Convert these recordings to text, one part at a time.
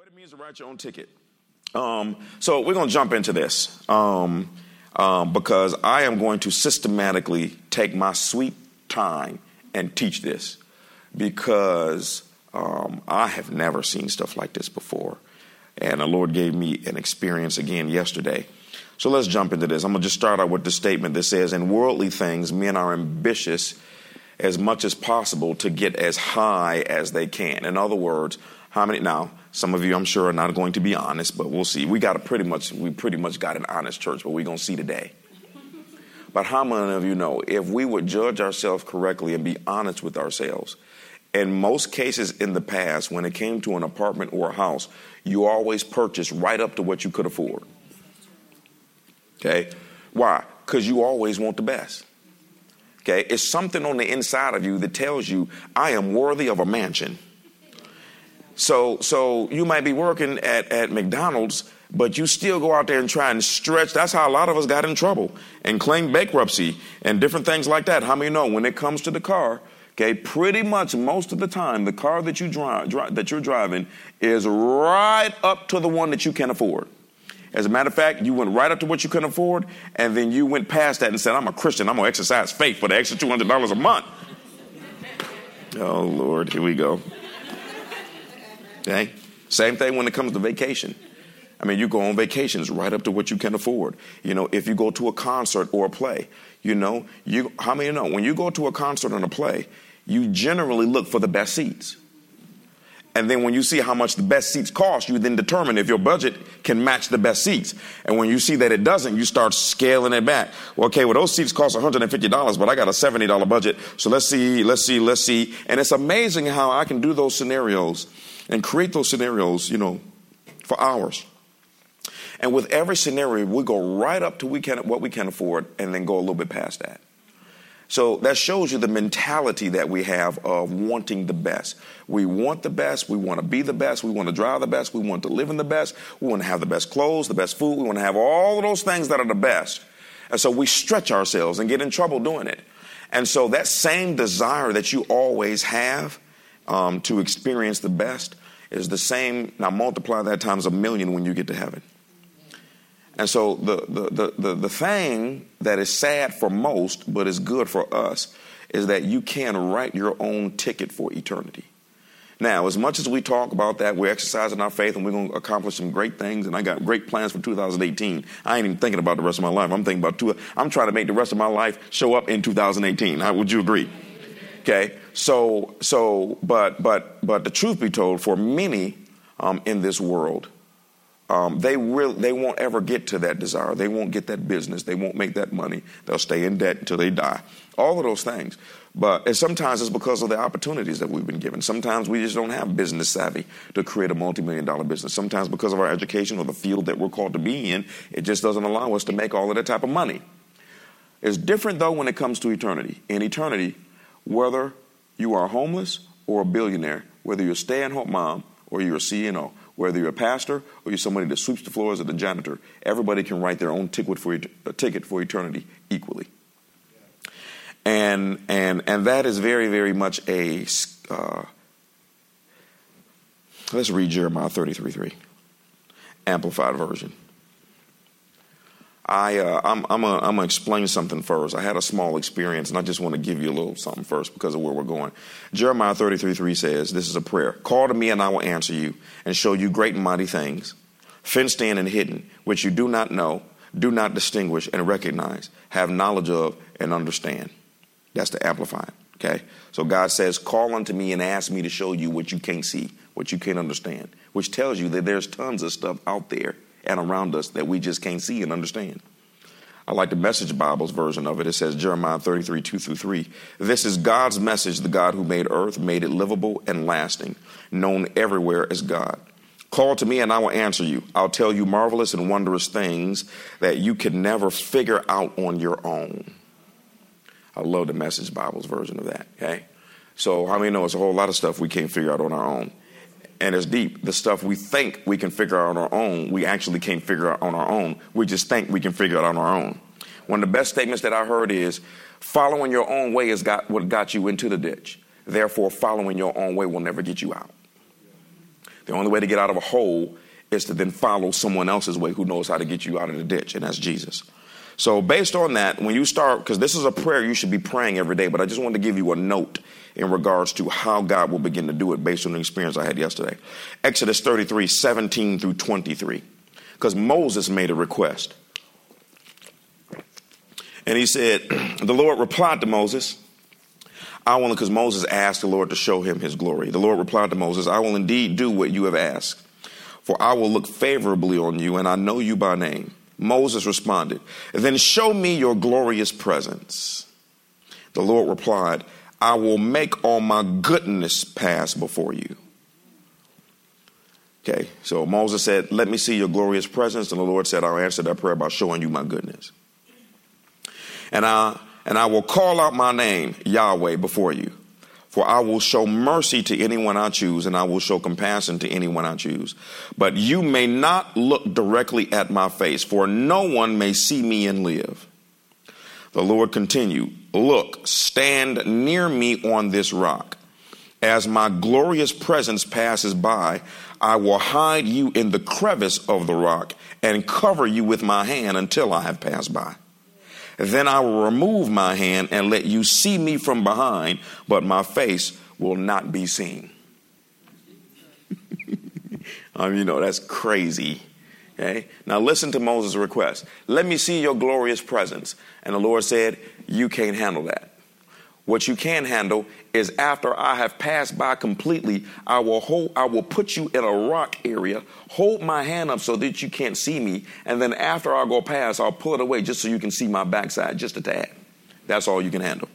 What it means to write your own ticket. Um, so we're going to jump into this um, um, because I am going to systematically take my sweet time and teach this because um, I have never seen stuff like this before. And the Lord gave me an experience again yesterday. So let's jump into this. I'm going to just start out with the statement that says, In worldly things, men are ambitious as much as possible to get as high as they can. In other words, how many now? Some of you, I'm sure, are not going to be honest, but we'll see. We got a pretty much, we pretty much got an honest church, but we're going to see today. But how many of you know if we would judge ourselves correctly and be honest with ourselves, in most cases in the past, when it came to an apartment or a house, you always purchased right up to what you could afford. Okay? Why? Because you always want the best. Okay? It's something on the inside of you that tells you, I am worthy of a mansion. So, so you might be working at, at McDonald's, but you still go out there and try and stretch. That's how a lot of us got in trouble and claimed bankruptcy and different things like that. How many know when it comes to the car, okay, pretty much most of the time, the car that you drive, that you're driving is right up to the one that you can afford. As a matter of fact, you went right up to what you can afford, and then you went past that and said, I'm a Christian, I'm gonna exercise faith for the extra $200 a month. Oh, Lord, here we go. Okay? Same thing when it comes to vacation. I mean, you go on vacations right up to what you can afford. You know, if you go to a concert or a play, you know, you how many know when you go to a concert and a play, you generally look for the best seats. And then when you see how much the best seats cost, you then determine if your budget can match the best seats. And when you see that it doesn't, you start scaling it back. Well, okay, well, those seats cost $150, but I got a $70 budget. So let's see, let's see, let's see. And it's amazing how I can do those scenarios and create those scenarios, you know, for hours. And with every scenario, we go right up to we can, what we can afford and then go a little bit past that. So that shows you the mentality that we have of wanting the best. We want the best. We want to be the best. We want to drive the best. We want to live in the best. We want to have the best clothes, the best food. We want to have all of those things that are the best. And so we stretch ourselves and get in trouble doing it. And so that same desire that you always have um, to experience the best is the same. Now multiply that times a million when you get to heaven. And so the, the, the, the, the thing that is sad for most, but is good for us, is that you can write your own ticket for eternity. Now, as much as we talk about that, we're exercising our faith and we're going to accomplish some great things. And I got great plans for 2018. I ain't even thinking about the rest of my life. I'm thinking about two. I'm trying to make the rest of my life show up in 2018. How would you agree? Okay. So, so, but, but, but the truth be told, for many um, in this world, um, they will they won't ever get to that desire. They won't get that business. They won't make that money. They'll stay in debt until they die. All of those things. But and sometimes it's because of the opportunities that we've been given. Sometimes we just don't have business savvy to create a multi-million dollar business. Sometimes because of our education or the field that we're called to be in, it just doesn't allow us to make all of that type of money. It's different though when it comes to eternity. In eternity, whether you are homeless or a billionaire, whether you're a stay-at-home mom or you're a CEO, whether you're a pastor or you're somebody that sweeps the floors or the janitor, everybody can write their own ticket for, ticket for eternity equally. And, and, and that is very, very much a. Uh, let's read Jeremiah 33 3, Amplified Version. I, uh, I'm, I'm going to explain something first. I had a small experience, and I just want to give you a little something first because of where we're going. Jeremiah 33 3 says, This is a prayer. Call to me, and I will answer you and show you great and mighty things, fenced in and hidden, which you do not know, do not distinguish and recognize, have knowledge of, and understand. That's the amplified. Okay? So God says, Call unto me and ask me to show you what you can't see, what you can't understand, which tells you that there's tons of stuff out there and around us that we just can't see and understand. I like the Message Bible's version of it. It says Jeremiah 33, 2 through 3. This is God's message, the God who made earth, made it livable and lasting, known everywhere as God. Call to me and I will answer you. I'll tell you marvelous and wondrous things that you can never figure out on your own. I love the Message Bible's version of that, okay? So, how many know it's a whole lot of stuff we can't figure out on our own? And it's deep. The stuff we think we can figure out on our own, we actually can't figure out on our own. We just think we can figure it out on our own. One of the best statements that I heard is following your own way is got, what got you into the ditch. Therefore, following your own way will never get you out. The only way to get out of a hole is to then follow someone else's way who knows how to get you out of the ditch, and that's Jesus. So, based on that, when you start, because this is a prayer you should be praying every day, but I just wanted to give you a note in regards to how God will begin to do it based on the experience I had yesterday. Exodus 33, 17 through 23. Because Moses made a request. And he said, The Lord replied to Moses, I will, because Moses asked the Lord to show him his glory. The Lord replied to Moses, I will indeed do what you have asked, for I will look favorably on you, and I know you by name. Moses responded, Then show me your glorious presence. The Lord replied, I will make all my goodness pass before you. Okay, so Moses said, Let me see your glorious presence. And the Lord said, I'll answer that prayer by showing you my goodness. And I and I will call out my name, Yahweh, before you. For I will show mercy to anyone I choose, and I will show compassion to anyone I choose. But you may not look directly at my face, for no one may see me and live. The Lord continued, Look, stand near me on this rock. As my glorious presence passes by, I will hide you in the crevice of the rock and cover you with my hand until I have passed by. Then I will remove my hand and let you see me from behind, but my face will not be seen. Mean, um, you know, that's crazy. Okay? Now listen to Moses' request. Let me see your glorious presence. And the Lord said, You can't handle that. What you can handle is after I have passed by completely, I will hold, I will put you in a rock area, hold my hand up so that you can't see me, and then after I go past, I'll pull it away just so you can see my backside just a tad. That's all you can handle.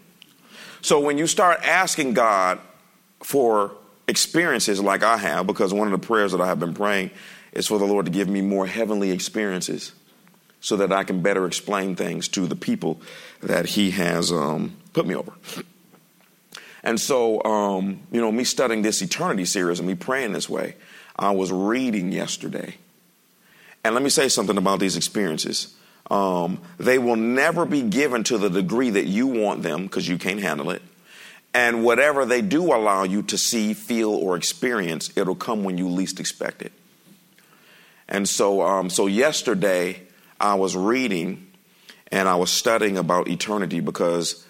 So when you start asking God for experiences like I have, because one of the prayers that I have been praying is for the Lord to give me more heavenly experiences so that I can better explain things to the people that He has um, put me over. And so, um, you know, me studying this eternity series and me praying this way, I was reading yesterday. And let me say something about these experiences. Um, they will never be given to the degree that you want them because you can't handle it. And whatever they do allow you to see, feel, or experience, it'll come when you least expect it. And so, um, so yesterday I was reading and I was studying about eternity because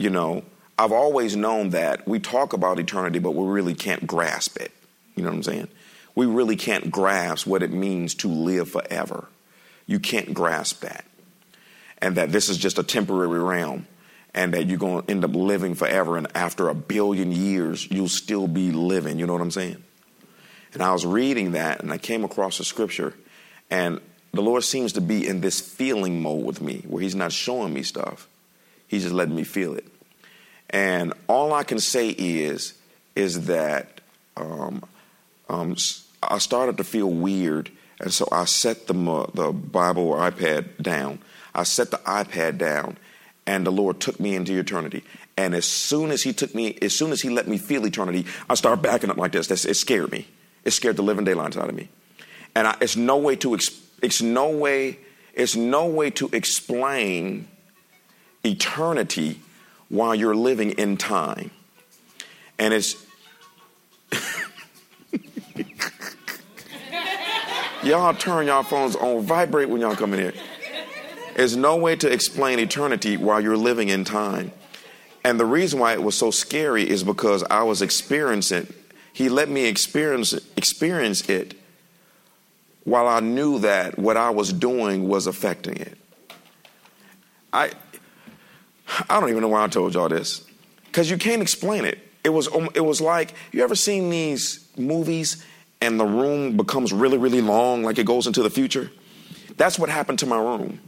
you know, I've always known that we talk about eternity, but we really can't grasp it. You know what I'm saying? We really can't grasp what it means to live forever. You can't grasp that. And that this is just a temporary realm and that you're going to end up living forever. And after a billion years, you'll still be living. You know what I'm saying? And I was reading that and I came across a scripture and the Lord seems to be in this feeling mode with me where He's not showing me stuff. He's just letting me feel it. And all I can say is, is that um, um, I started to feel weird, and so I set the the Bible or iPad down. I set the iPad down, and the Lord took me into eternity. And as soon as He took me, as soon as He let me feel eternity, I started backing up like this. That's, it scared me. It scared the living daylights out of me. And I, it's no way to it's no way it's no way to explain eternity while you're living in time. And it's. y'all turn y'all phones on vibrate when y'all come in here. There's no way to explain eternity while you're living in time. And the reason why it was so scary is because I was experiencing it. he let me experience experience it while I knew that what I was doing was affecting it. I I don't even know why I told y'all this, because you can't explain it. It was um, it was like you ever seen these movies and the room becomes really really long, like it goes into the future. That's what happened to my room.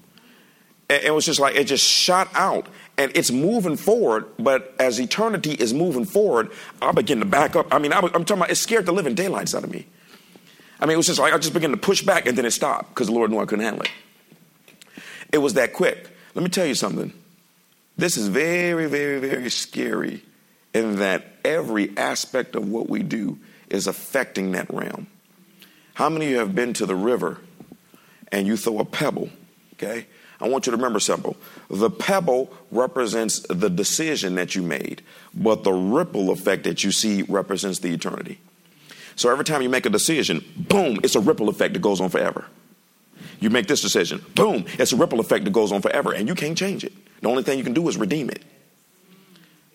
It was just like it just shot out and it's moving forward, but as eternity is moving forward, I begin to back up. I mean, I am talking about it scared the living daylights out of me. I mean, it was just like I just began to push back and then it stopped because the Lord knew I couldn't handle it. It was that quick. Let me tell you something. This is very, very, very scary in that every aspect of what we do is affecting that realm. How many of you have been to the river and you throw a pebble? Okay? I want you to remember something. The pebble represents the decision that you made, but the ripple effect that you see represents the eternity. So every time you make a decision, boom, it's a ripple effect that goes on forever. You make this decision, boom, it's a ripple effect that goes on forever, and you can't change it. The only thing you can do is redeem it.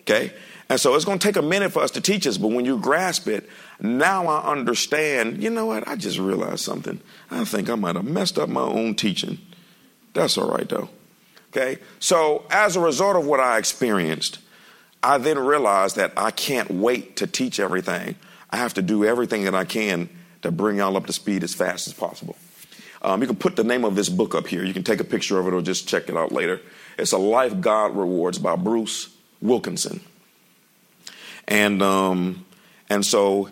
Okay? And so it's going to take a minute for us to teach us, but when you grasp it, now I understand, you know what? I just realized something. I think I might have messed up my own teaching. That's all right, though. Okay? So, as a result of what I experienced, I then realized that I can't wait to teach everything. I have to do everything that I can to bring y'all up to speed as fast as possible. Um, you can put the name of this book up here. You can take a picture of it or just check it out later. It's a Life God Rewards by Bruce Wilkinson. And um, and so,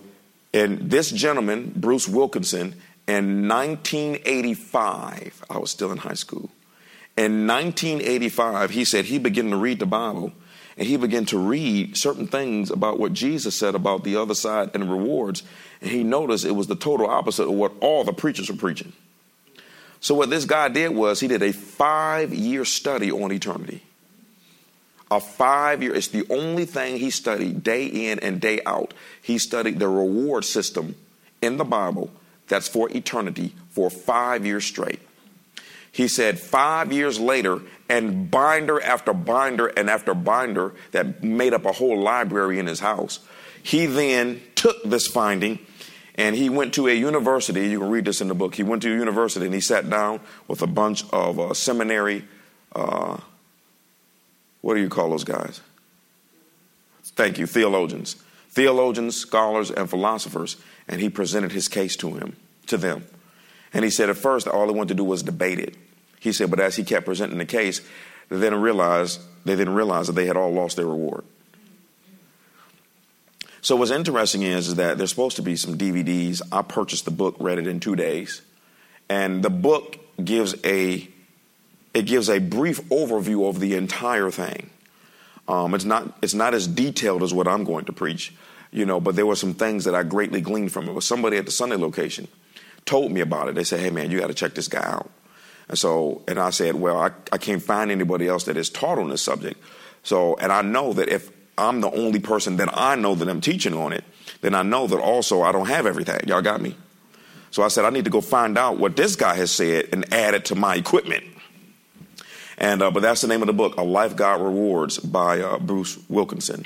and this gentleman, Bruce Wilkinson, in 1985, I was still in high school. In 1985, he said he began to read the Bible and he began to read certain things about what Jesus said about the other side and rewards. And he noticed it was the total opposite of what all the preachers were preaching. So, what this guy did was he did a five year study on eternity. A five year, it's the only thing he studied day in and day out. He studied the reward system in the Bible that's for eternity for five years straight. He said five years later, and binder after binder and after binder that made up a whole library in his house. He then took this finding and he went to a university. You can read this in the book. He went to a university and he sat down with a bunch of uh, seminary, uh, what do you call those guys? Thank you, theologians. Theologians, scholars, and philosophers. And he presented his case to him, to them. And he said at first all he wanted to do was debate it. He said, but as he kept presenting the case, they then realized they didn't realize that they had all lost their reward. So what's interesting is, is that there's supposed to be some DVDs. I purchased the book, read it in two days, and the book gives a it gives a brief overview of the entire thing. Um, it's not it's not as detailed as what I'm going to preach, you know, but there were some things that I greatly gleaned from it. Was somebody at the Sunday location told me about it. They said, "Hey man, you got to check this guy out." And so, and I said, "Well, I, I can't find anybody else that is taught on this subject." So, and I know that if I'm the only person that I know that I'm teaching on it, then I know that also I don't have everything. Y'all got me? So I said, I need to go find out what this guy has said and add it to my equipment. And uh, but that's the name of the book, A Life God Rewards by uh, Bruce Wilkinson,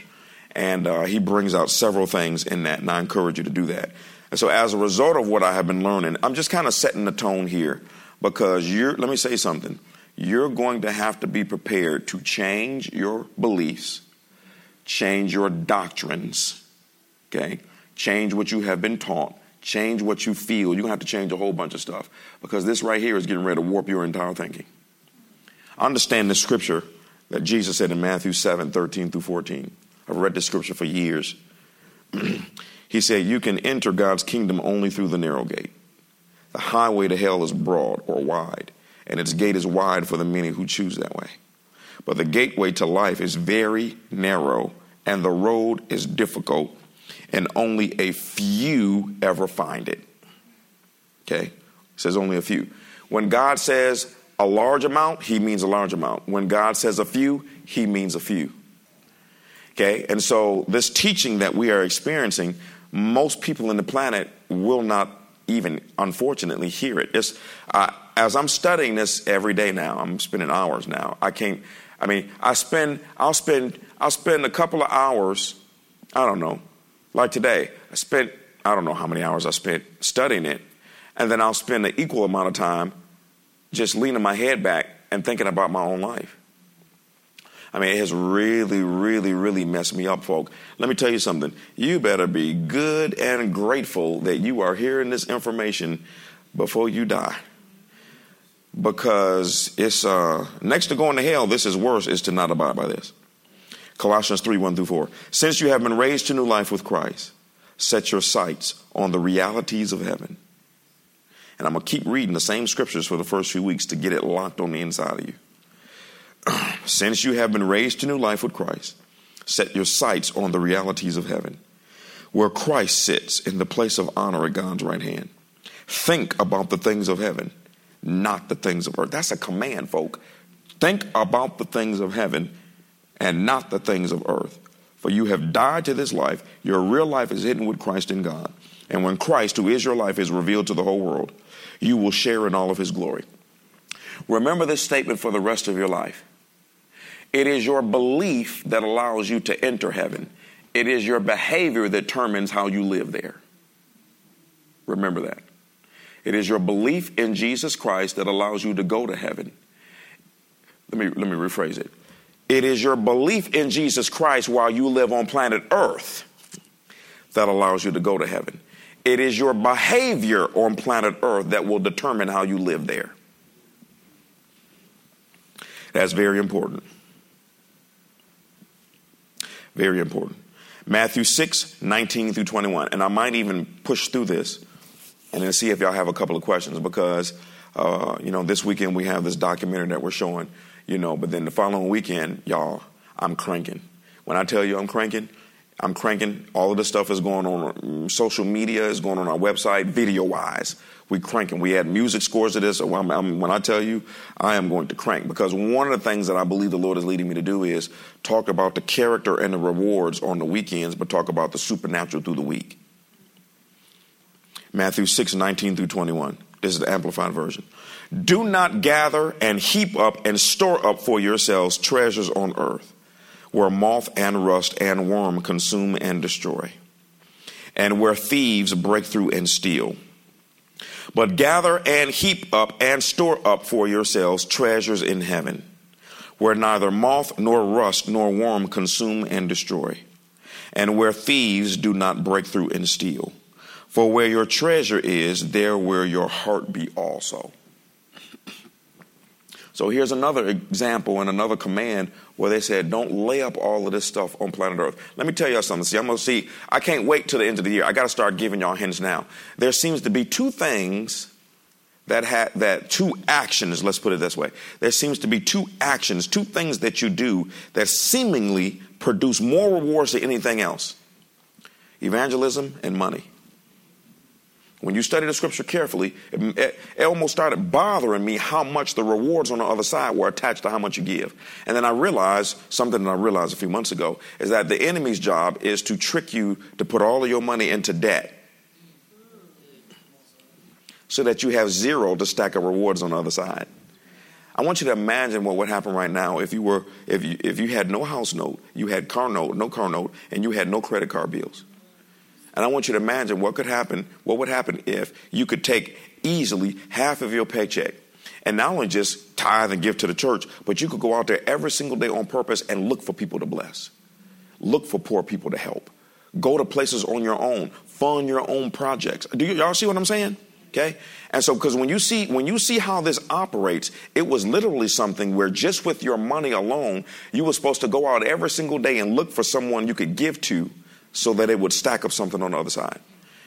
and uh, he brings out several things in that, and I encourage you to do that. And so, as a result of what I have been learning, I'm just kind of setting the tone here because you're. Let me say something. You're going to have to be prepared to change your beliefs change your doctrines, okay? Change what you have been taught, change what you feel. You're gonna have to change a whole bunch of stuff because this right here is getting ready to warp your entire thinking. I understand the scripture that Jesus said in Matthew 7 13 through 14. I've read this scripture for years. he said, You can enter God's kingdom only through the narrow gate. The highway to hell is broad or wide, and its gate is wide for the many who choose that way. But the gateway to life is very narrow and the road is difficult, and only a few ever find it. Okay? It says only a few. When God says a large amount, he means a large amount. When God says a few, he means a few. Okay? And so this teaching that we are experiencing, most people in the planet will not even, unfortunately, hear it. It's, uh, as I'm studying this every day now, I'm spending hours now. I can't, I mean, I spend, I'll spend, I'll spend a couple of hours, I don't know, like today, I spent, I don't know how many hours I spent studying it, and then I'll spend an equal amount of time just leaning my head back and thinking about my own life. I mean, it has really, really, really messed me up, folk. Let me tell you something. You better be good and grateful that you are hearing this information before you die because it's uh, next to going to hell, this is worse, is to not abide by this. Colossians 3 1 through 4. Since you have been raised to new life with Christ, set your sights on the realities of heaven. And I'm going to keep reading the same scriptures for the first few weeks to get it locked on the inside of you. Since you have been raised to new life with Christ, set your sights on the realities of heaven, where Christ sits in the place of honor at God's right hand. Think about the things of heaven not the things of earth. That's a command, folk. Think about the things of heaven and not the things of earth. For you have died to this life. Your real life is hidden with Christ in God. And when Christ, who is your life, is revealed to the whole world, you will share in all of his glory. Remember this statement for the rest of your life. It is your belief that allows you to enter heaven. It is your behavior that determines how you live there. Remember that. It is your belief in Jesus Christ that allows you to go to heaven. Let me, let me rephrase it. It is your belief in Jesus Christ while you live on planet Earth that allows you to go to heaven. It is your behavior on planet Earth that will determine how you live there. That's very important. Very important. Matthew 6, 19 through 21. And I might even push through this and then see if y'all have a couple of questions because, uh, you know, this weekend we have this documentary that we're showing, you know, but then the following weekend, y'all, I'm cranking. When I tell you I'm cranking, I'm cranking. All of this stuff is going on mm, social media, is going on our website, video wise. We cranking. We add music scores to this. I'm, I'm, when I tell you, I am going to crank because one of the things that I believe the Lord is leading me to do is talk about the character and the rewards on the weekends, but talk about the supernatural through the week. Matthew 6, 19 through 21. This is the Amplified Version. Do not gather and heap up and store up for yourselves treasures on earth, where moth and rust and worm consume and destroy, and where thieves break through and steal. But gather and heap up and store up for yourselves treasures in heaven, where neither moth nor rust nor worm consume and destroy, and where thieves do not break through and steal. For where your treasure is, there will your heart be also. So here's another example and another command where they said, don't lay up all of this stuff on planet Earth. Let me tell y'all something. See, I'm going to see, I can't wait till the end of the year. I got to start giving y'all hints now. There seems to be two things that had, that two actions, let's put it this way. There seems to be two actions, two things that you do that seemingly produce more rewards than anything else evangelism and money. When you study the scripture carefully, it, it, it, almost started bothering me how much the rewards on the other side were attached to how much you give. And then I realized something that I realized a few months ago is that the enemy's job is to trick you to put all of your money into debt so that you have zero to stack of rewards on the other side. I want you to imagine what would happen right now if you were if you if you had no house note, you had car note, no car note, and you had no credit card bills. And I want you to imagine what could happen, what would happen if you could take easily half of your paycheck and not only just tithe and give to the church, but you could go out there every single day on purpose and look for people to bless. Look for poor people to help. Go to places on your own. Fund your own projects. Do y'all see what I'm saying? Okay? And so because when you see when you see how this operates, it was literally something where just with your money alone, you were supposed to go out every single day and look for someone you could give to so that it would stack up something on the other side.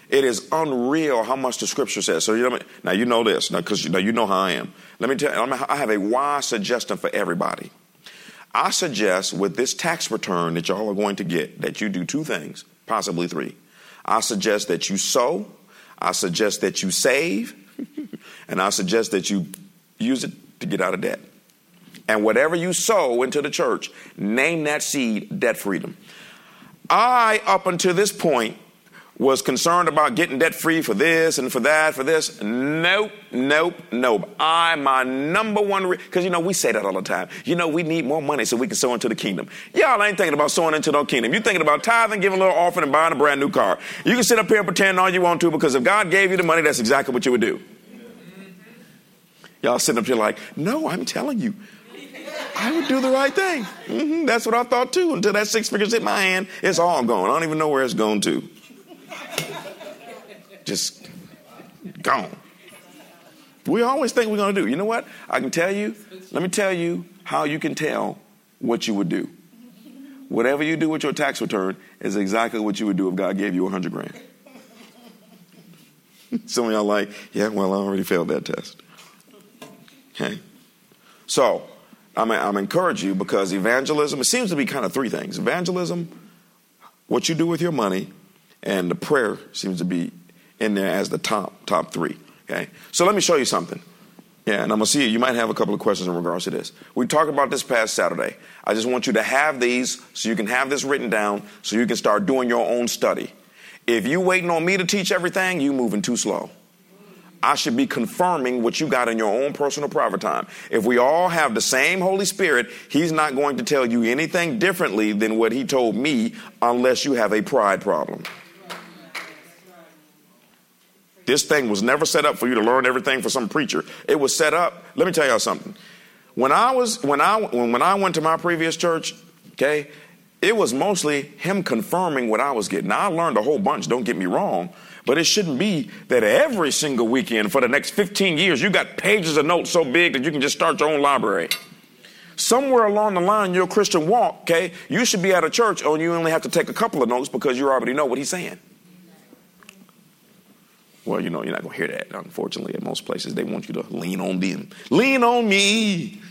It is unreal how much the scripture says. So you know, now you know this, now because you know, you know how I am. Let me tell you, I have a wise suggestion for everybody. I suggest with this tax return that y'all are going to get that you do two things, possibly three. I suggest that you sow, I suggest that you save, and I suggest that you use it to get out of debt. And whatever you sow into the church, name that seed debt freedom. I, up until this point, was concerned about getting debt free for this and for that, for this. Nope, nope, nope. I, my number one, because re- you know, we say that all the time. You know, we need more money so we can sow into the kingdom. Y'all ain't thinking about sowing into no kingdom. You're thinking about tithing, giving a little offering, and buying a brand new car. You can sit up here and pretend all you want to because if God gave you the money, that's exactly what you would do. Y'all sitting up here like, no, I'm telling you, I would do the right thing. Mm-hmm, that's what I thought too. Until that six figures hit my hand, it's all gone. I don't even know where it's gone to. Just gone. We always think we're going to do. You know what? I can tell you. Let me tell you how you can tell what you would do. Whatever you do with your tax return is exactly what you would do if God gave you a hundred grand. Some of y'all like, yeah, well, I already failed that test. Okay. So I'm, I'm encourage you because evangelism, it seems to be kind of three things. Evangelism, what you do with your money, and the prayer seems to be in there as the top, top three. Okay. So let me show you something. Yeah, and I'm gonna see you. You might have a couple of questions in regards to this. We talked about this past Saturday. I just want you to have these so you can have this written down so you can start doing your own study. If you waiting on me to teach everything, you moving too slow. I should be confirming what you got in your own personal private time. If we all have the same Holy Spirit, He's not going to tell you anything differently than what He told me unless you have a pride problem. This thing was never set up for you to learn everything for some preacher. It was set up. Let me tell y'all something. When I was when I when, when I went to my previous church, okay, it was mostly him confirming what I was getting. Now, I learned a whole bunch. Don't get me wrong, but it shouldn't be that every single weekend for the next 15 years you got pages of notes so big that you can just start your own library. Somewhere along the line, your Christian walk, okay, you should be at a church and you only have to take a couple of notes because you already know what he's saying. Well, you know, you're not going to hear that, unfortunately, at most places. They want you to lean on them. Lean on me.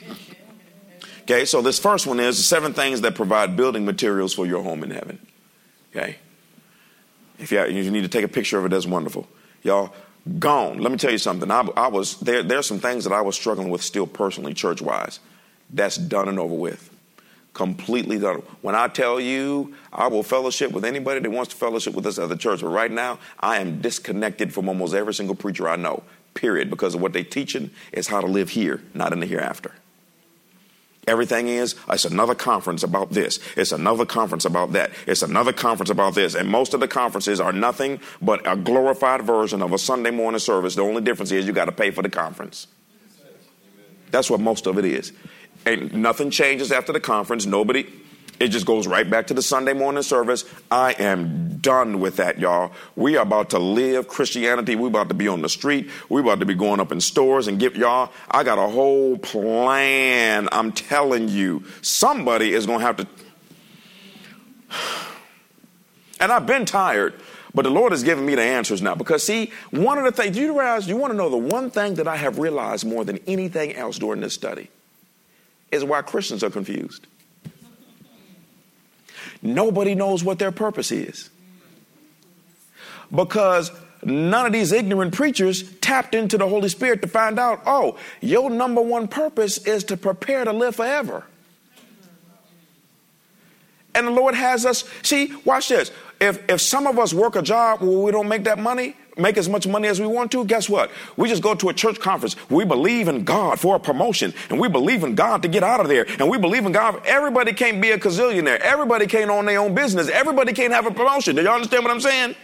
Okay, so this first one is the seven things that provide building materials for your home in heaven. Okay? If you, need to take a picture of it, that's wonderful. Y'all, gone. Let me tell you something. I, I was there. There's some things that I was struggling with still personally, church wise. That's done and over with completely done. When I tell you I will fellowship with anybody that wants to fellowship with us at the church, but right now I am disconnected from almost every single preacher I know, period, because of what they're teaching is how to live here, not in the hereafter. Everything is, it's another conference about this. It's another conference about that. It's another conference about this. And most of the conferences are nothing but a glorified version of a Sunday morning service. The only difference is you got to pay for the conference. That's what most of it is. And nothing changes after the conference. Nobody, it just goes right back to the Sunday morning service. I am done with that, y'all. We are about to live Christianity. We're about to be on the street. We're about to be going up in stores and get y'all. I got a whole plan. I'm telling you, somebody is going to have to. And I've been tired, but the Lord has given me the answers now. Because, see, one of the things, you realize, you want to know the one thing that I have realized more than anything else during this study? is why Christians are confused. Nobody knows what their purpose is. Because none of these ignorant preachers tapped into the Holy Spirit to find out, oh, your number one purpose is to prepare to live forever. And the Lord has us, see, watch this. If, if some of us work a job where we don't make that money, make as much money as we want to, guess what? We just go to a church conference. We believe in God for a promotion, and we believe in God to get out of there, and we believe in God. Everybody can't be a gazillionaire. Everybody can't own their own business. Everybody can't have a promotion. Do y'all understand what I'm saying?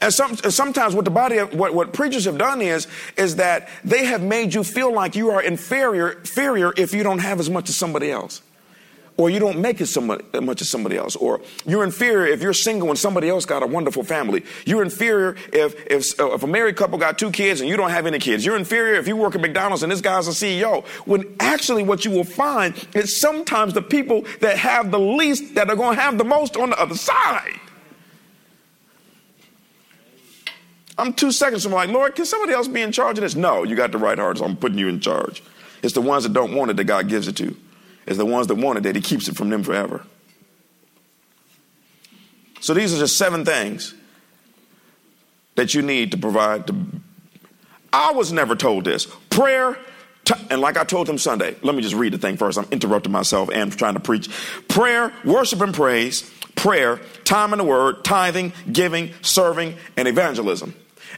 And, some, and sometimes what the body, of, what, what preachers have done is, is that they have made you feel like you are inferior, inferior if you don't have as much as somebody else or you don't make as much as somebody else, or you're inferior if you're single and somebody else got a wonderful family. You're inferior if, if, if a married couple got two kids and you don't have any kids. You're inferior if you work at McDonald's and this guy's a CEO. When actually what you will find is sometimes the people that have the least that are going to have the most on the other side. I'm two seconds from like, Lord, can somebody else be in charge of this? No, you got the right heart, so I'm putting you in charge. It's the ones that don't want it that God gives it to is the ones that want it, that he keeps it from them forever. So these are just seven things that you need to provide. To... I was never told this. Prayer, t- and like I told him Sunday, let me just read the thing first. I'm interrupting myself and trying to preach. Prayer, worship and praise, prayer, time in the word, tithing, giving, serving, and evangelism.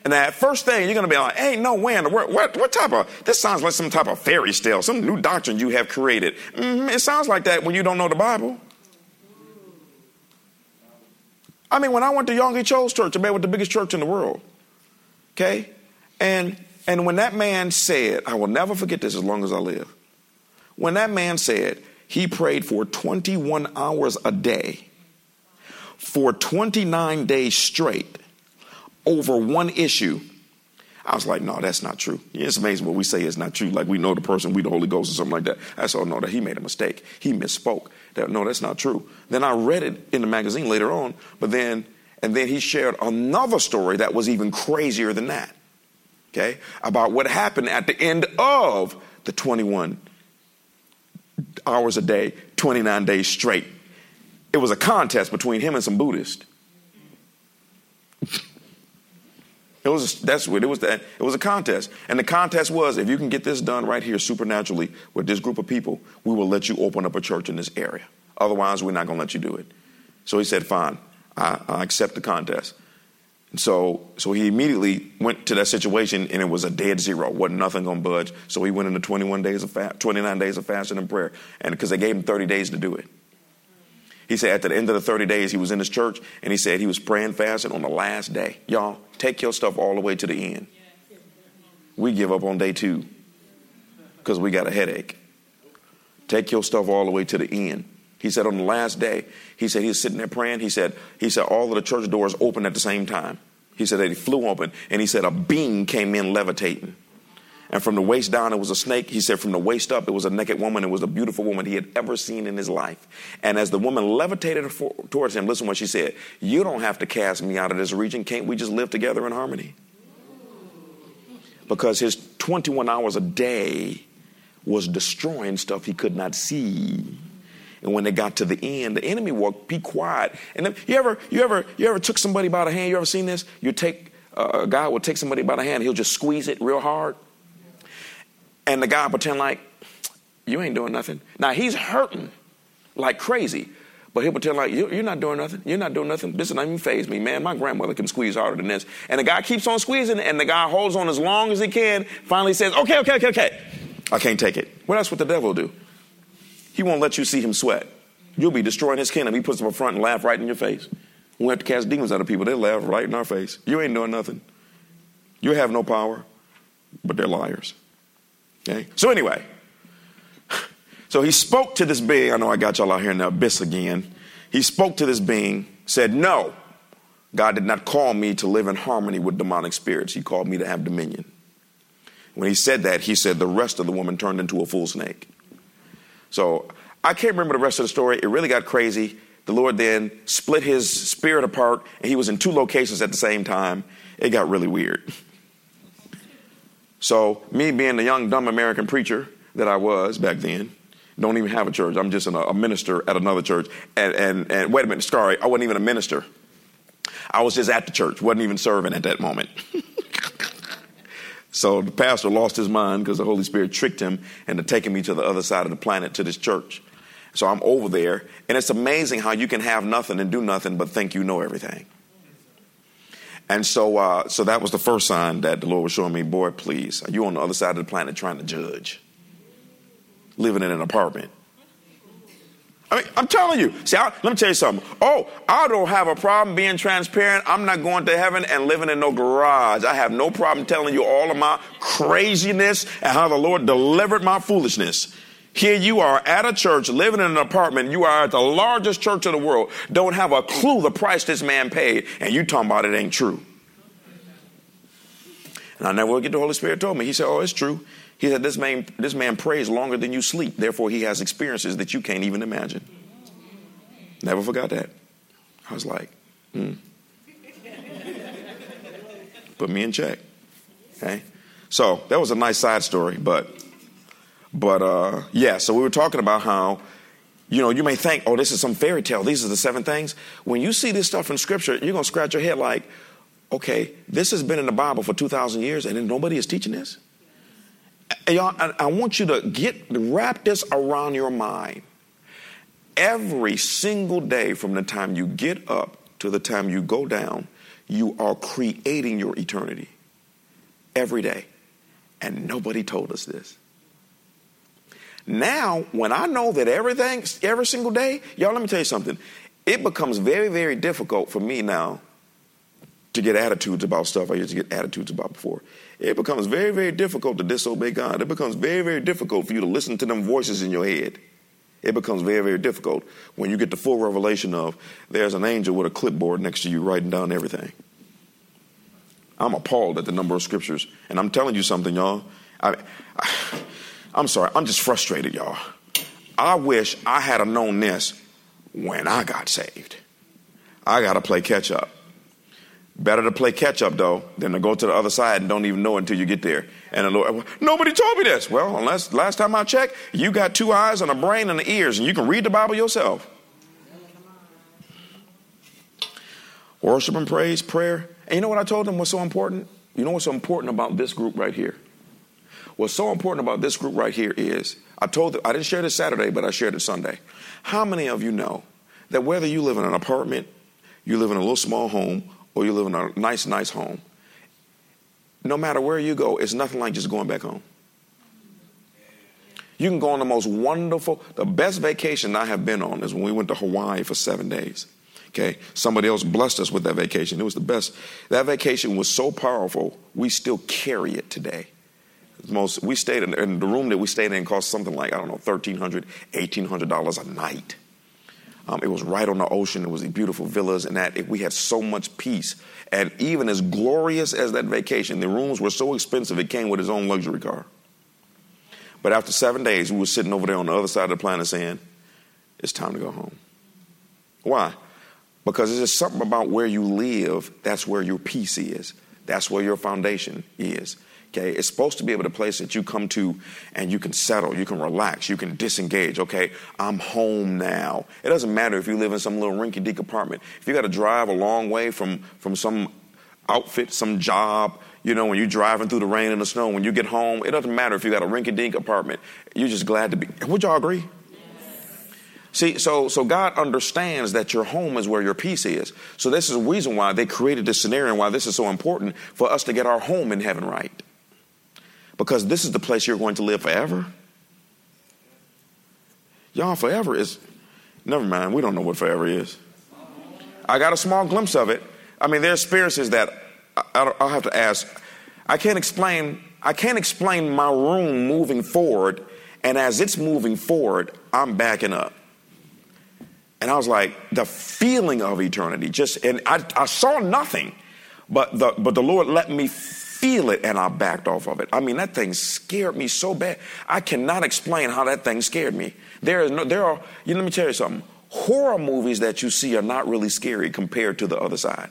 And that first thing, you're going to be like, hey, no way in the world. What, what type of, this sounds like some type of fairy tale, some new doctrine you have created. Mm-hmm, it sounds like that when you don't know the Bible. I mean, when I went to Yonggi Cho's church, I met with the biggest church in the world. Okay? And, and when that man said, I will never forget this as long as I live. When that man said he prayed for 21 hours a day for 29 days straight over one issue. I was like, no, that's not true. It's amazing what we say is not true. Like we know the person, we the Holy Ghost or something like that. I said, oh, no, that he made a mistake. He misspoke. That, no, that's not true. Then I read it in the magazine later on, but then, and then he shared another story that was even crazier than that. Okay? About what happened at the end of the 21 hours a day, 29 days straight. It was a contest between him and some Buddhists. It was that's what it was. That it was a contest, and the contest was if you can get this done right here supernaturally with this group of people, we will let you open up a church in this area. Otherwise, we're not going to let you do it. So he said, "Fine, I, I accept the contest." And so, so he immediately went to that situation, and it was a dead zero. wasn't nothing going to budge. So he went into 21 days of fast, 29 days of fasting and prayer, and because they gave him 30 days to do it. He said at the end of the 30 days, he was in his church and he said he was praying fasting on the last day. Y'all, take your stuff all the way to the end. We give up on day two because we got a headache. Take your stuff all the way to the end. He said on the last day, he said he was sitting there praying. He said, he said all of the church doors opened at the same time. He said that he flew open and he said a beam came in levitating. And from the waist down, it was a snake. He said, from the waist up, it was a naked woman. It was the beautiful woman he had ever seen in his life. And as the woman levitated for, towards him, listen what she said You don't have to cast me out of this region. Can't we just live together in harmony? Because his 21 hours a day was destroying stuff he could not see. And when they got to the end, the enemy walked, be quiet. And then, you ever, you ever, you ever took somebody by the hand? You ever seen this? You take, uh, a guy will take somebody by the hand, he'll just squeeze it real hard and the guy pretend like you ain't doing nothing. Now he's hurting like crazy, but he'll pretend like you're not doing nothing. You're not doing nothing. This doesn't even phase me, man. My grandmother can squeeze harder than this. And the guy keeps on squeezing, and the guy holds on as long as he can. Finally says, "Okay, okay, okay, okay. I can't take it." Well, that's what the devil will do. He won't let you see him sweat. You'll be destroying his kingdom. He puts up a front and laugh right in your face. We have to cast demons out of people. They laugh right in our face. You ain't doing nothing. You have no power, but they're liars. Okay? So, anyway, so he spoke to this being. I know I got y'all out here in the abyss again. He spoke to this being, said, No, God did not call me to live in harmony with demonic spirits. He called me to have dominion. When he said that, he said the rest of the woman turned into a fool snake. So I can't remember the rest of the story. It really got crazy. The Lord then split his spirit apart, and he was in two locations at the same time. It got really weird. So, me being the young, dumb American preacher that I was back then, don't even have a church. I'm just a, minister at another church. And, and, and wait a minute, sorry, I wasn't even a minister. I was just at the church, wasn't even serving at that moment. so the pastor lost his mind because the Holy Spirit tricked him into taking me to the other side of the planet to this church. So I'm over there, and it's amazing how you can have nothing and do nothing but think you know everything. And so, uh, so that was the first sign that the Lord was showing me, boy, please, are you on the other side of the planet trying to judge? Living in an apartment. I mean, I'm telling you. See, I, let me tell you something. Oh, I don't have a problem being transparent. I'm not going to heaven and living in no garage. I have no problem telling you all of my craziness and how the Lord delivered my foolishness. Here you are at a church, living in an apartment. You are at the largest church in the world. Don't have a clue the price this man paid, and you talking about it ain't true. And I never will get the Holy Spirit told me. He said, "Oh, it's true." He said, "This man, this man prays longer than you sleep. Therefore, he has experiences that you can't even imagine." Never forgot that. I was like, hmm. Put me in check. Okay. So that was a nice side story, but but uh, yeah, so we were talking about how, you know, you may think, oh, this is some fairy tale. These are the seven things. When you see this stuff in Scripture, you're going to scratch your head like, okay, this has been in the Bible for 2,000 years and then nobody is teaching this. And y'all, I, I want you to get wrap this around your mind. Every single day from the time you get up to the time you go down, you are creating your eternity. Every day. And nobody told us this. Now, when I know that everything, every single day, y'all, let me tell you something. It becomes very, very difficult for me now to get attitudes about stuff I used to get attitudes about before. It becomes very, very difficult to disobey God. It becomes very, very difficult for you to listen to them voices in your head. It becomes very, very difficult when you get the full revelation of there's an angel with a clipboard next to you writing down everything. I'm appalled at the number of scriptures. And I'm telling you something, y'all. I, I, I'm sorry, I'm just frustrated, y'all. I wish I had known this when I got saved. I got to play catch up. Better to play catch up though than to go to the other side and don't even know until you get there. And the Lord, nobody told me this. Well, unless last time I checked, you got two eyes and a brain and ears, and you can read the Bible yourself. Worship and praise, prayer. And you know what I told them was so important? You know what's so important about this group right here? What's so important about this group right here is I told them, I didn't share this Saturday, but I shared it Sunday. How many of you know that whether you live in an apartment, you live in a little small home, or you live in a nice, nice home, no matter where you go, it's nothing like just going back home. You can go on the most wonderful, the best vacation I have been on is when we went to Hawaii for seven days. Okay, somebody else blessed us with that vacation. It was the best. That vacation was so powerful, we still carry it today. Most we stayed in, in the room that we stayed in cost something like I don't know, thirteen hundred, eighteen hundred dollars a night. Um, it was right on the ocean. It was the beautiful villas and that. It, we had so much peace. And even as glorious as that vacation, the rooms were so expensive, it came with its own luxury car. But after seven days, we were sitting over there on the other side of the planet saying, it's time to go home. Why? Because there's something about where you live, that's where your peace is. That's where your foundation is. Okay, it's supposed to be able to place that you come to and you can settle, you can relax, you can disengage. Okay, I'm home now. It doesn't matter if you live in some little rinky-dink apartment. If you got to drive a long way from from some outfit, some job, you know, when you're driving through the rain and the snow, when you get home, it doesn't matter if you got a rinky-dink apartment. You're just glad to be. Would y'all agree? See, so so God understands that your home is where your peace is. So this is a reason why they created this scenario and why this is so important for us to get our home in heaven right because this is the place you're going to live forever. Y'all, forever is, never mind, we don't know what forever is. I got a small glimpse of it. I mean, there are experiences that I, will have to ask. I can't explain. I can't explain my room moving forward, and as it's moving forward, I'm backing up. And I was like, the feeling of eternity, just and I, I saw nothing, but the but the Lord let me feel it and I backed off of it. I mean, that thing scared me so bad. I cannot explain how that thing scared me. There is no, there are, you know, let me tell you something. Horror movies that you see are not really scary compared to the other side.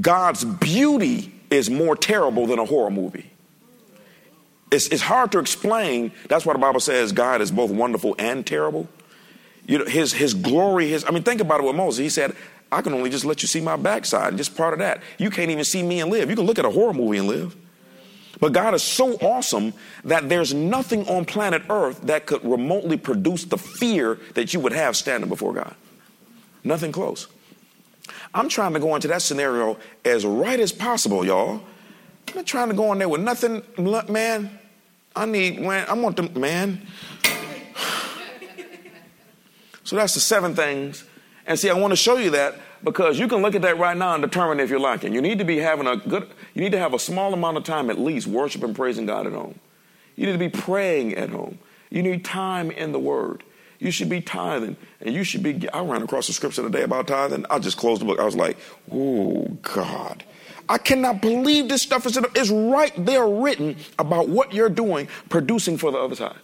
God's beauty is more terrible than a horror movie. It's, it's hard to explain. That's why the Bible says God is both wonderful and terrible. You know, his, his glory, his, I mean, think about it with Moses. He said, I can only just let you see my backside and just part of that. You can't even see me and live. You can look at a horror movie and live. But God is so awesome that there's nothing on planet Earth that could remotely produce the fear that you would have standing before God. Nothing close. I'm trying to go into that scenario as right as possible, y'all. I'm not trying to go in there with nothing, man. I need, man, I want them, man. so that's the seven things and see, I want to show you that because you can look at that right now and determine if you're liking. You need to be having a good, you need to have a small amount of time at least worshiping, praising God at home. You need to be praying at home. You need time in the Word. You should be tithing, and you should be. I ran across the scripture today about tithing. I just closed the book. I was like, "Oh God, I cannot believe this stuff is is right there written about what you're doing, producing for the other side: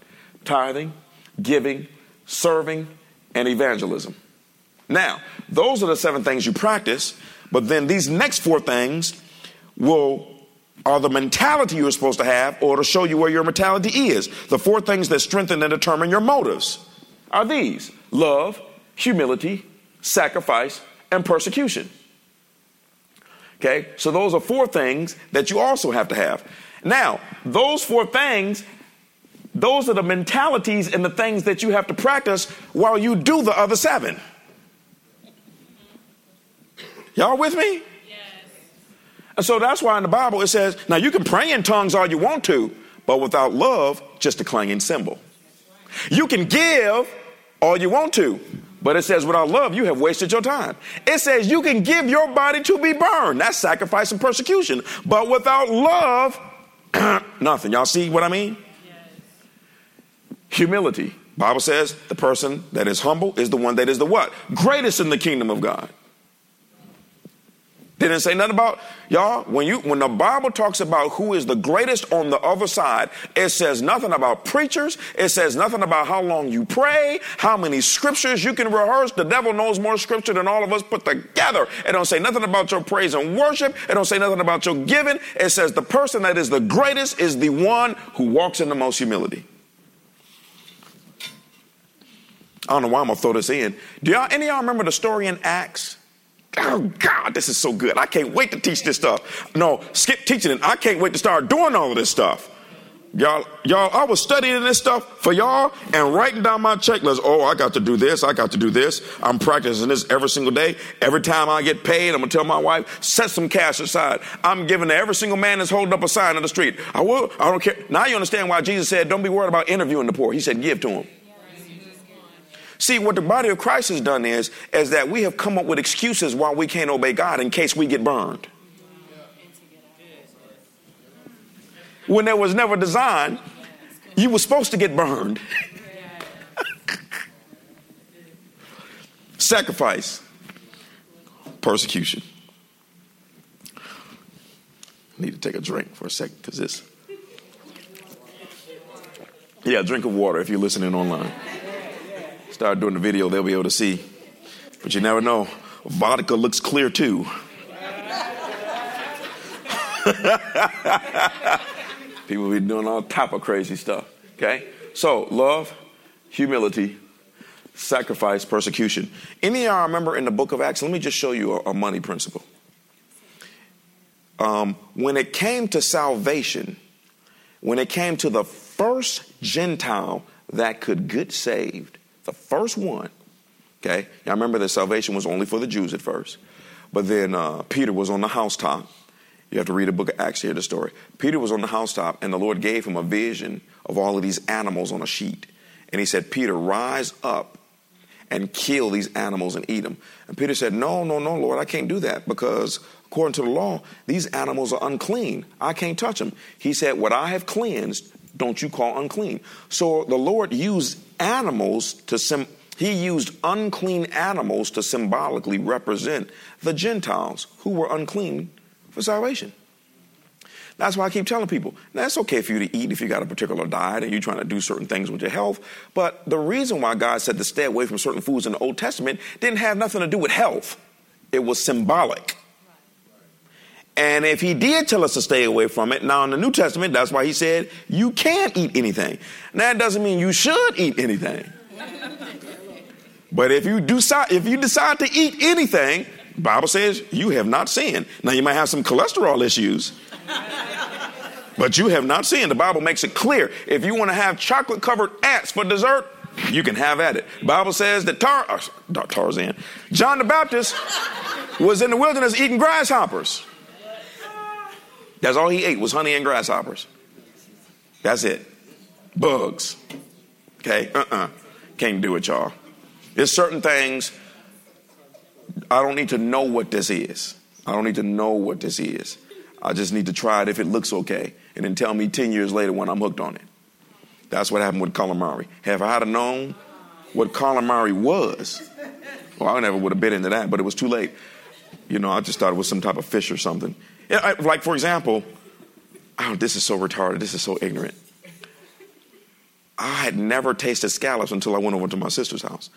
tithing, giving, serving, and evangelism." Now, those are the seven things you practice, but then these next four things will are the mentality you're supposed to have or to show you where your mentality is. The four things that strengthen and determine your motives are these love, humility, sacrifice, and persecution. Okay, so those are four things that you also have to have. Now, those four things, those are the mentalities and the things that you have to practice while you do the other seven. Y'all with me? Yes. And so that's why in the Bible it says, now you can pray in tongues all you want to, but without love, just a clanging cymbal. You can give all you want to, but it says without love, you have wasted your time. It says you can give your body to be burned. That's sacrifice and persecution. But without love, nothing. Y'all see what I mean? Yes. Humility. Bible says the person that is humble is the one that is the what? Greatest in the kingdom of God. Didn't say nothing about y'all. When you when the Bible talks about who is the greatest on the other side, it says nothing about preachers. It says nothing about how long you pray, how many scriptures you can rehearse. The devil knows more scripture than all of us put together. It don't say nothing about your praise and worship. It don't say nothing about your giving. It says the person that is the greatest is the one who walks in the most humility. I don't know why I'm gonna throw this in. Do y'all any of y'all remember the story in Acts? Oh God, this is so good. I can't wait to teach this stuff. No, skip teaching it. I can't wait to start doing all of this stuff. Y'all, y'all, I was studying this stuff for y'all and writing down my checklist. Oh, I got to do this. I got to do this. I'm practicing this every single day. Every time I get paid, I'm gonna tell my wife, set some cash aside. I'm giving to every single man that's holding up a sign on the street. I will. I don't care. Now you understand why Jesus said, "Don't be worried about interviewing the poor." He said, "Give to them." See, what the body of Christ has done is, is that we have come up with excuses why we can't obey God in case we get burned. when there was never design, you were supposed to get burned. Sacrifice, persecution. I need to take a drink for a second because this. Yeah, drink of water if you're listening online. Start doing the video, they'll be able to see. But you never know. Vodka looks clear too. People be doing all type of crazy stuff. Okay? So love, humility, sacrifice, persecution. Any of y'all remember in the book of Acts? Let me just show you a, a money principle. Um, when it came to salvation, when it came to the first Gentile that could get saved, the first one, okay? Now remember that salvation was only for the Jews at first, but then uh, Peter was on the housetop you have to read a book of Acts to hear the story. Peter was on the housetop, and the Lord gave him a vision of all of these animals on a sheet. And he said, Peter, rise up and kill these animals and eat them. And Peter said, No, no, no, Lord, I can't do that because according to the law, these animals are unclean. I can't touch them. He said, What I have cleansed, don't you call unclean. So the Lord used animals to sim- he used unclean animals to symbolically represent the Gentiles who were unclean for salvation. That's why I keep telling people, that's okay for you to eat if you got a particular diet and you're trying to do certain things with your health. But the reason why God said to stay away from certain foods in the Old Testament didn't have nothing to do with health. It was symbolic. And if he did tell us to stay away from it, now in the New Testament, that's why he said you can't eat anything. Now that doesn't mean you should eat anything. but if you decide if you decide to eat anything, Bible says you have not sinned. Now you might have some cholesterol issues. but you have not sinned. The Bible makes it clear. If you want to have chocolate covered ants for dessert, you can have at it. The Bible says that Tar, uh, Tarzan, John the Baptist was in the wilderness eating grasshoppers. That's all he ate was honey and grasshoppers. That's it. Bugs. Okay? Uh-uh. Can't do it, y'all. There's certain things I don't need to know what this is. I don't need to know what this is. I just need to try it if it looks okay, and then tell me 10 years later when I'm hooked on it. That's what happened with calamari. Have I had known what calamari was, well, I never would have been into that, but it was too late. You know, I just thought it was some type of fish or something. Like, for example, oh, this is so retarded. This is so ignorant. I had never tasted scallops until I went over to my sister's house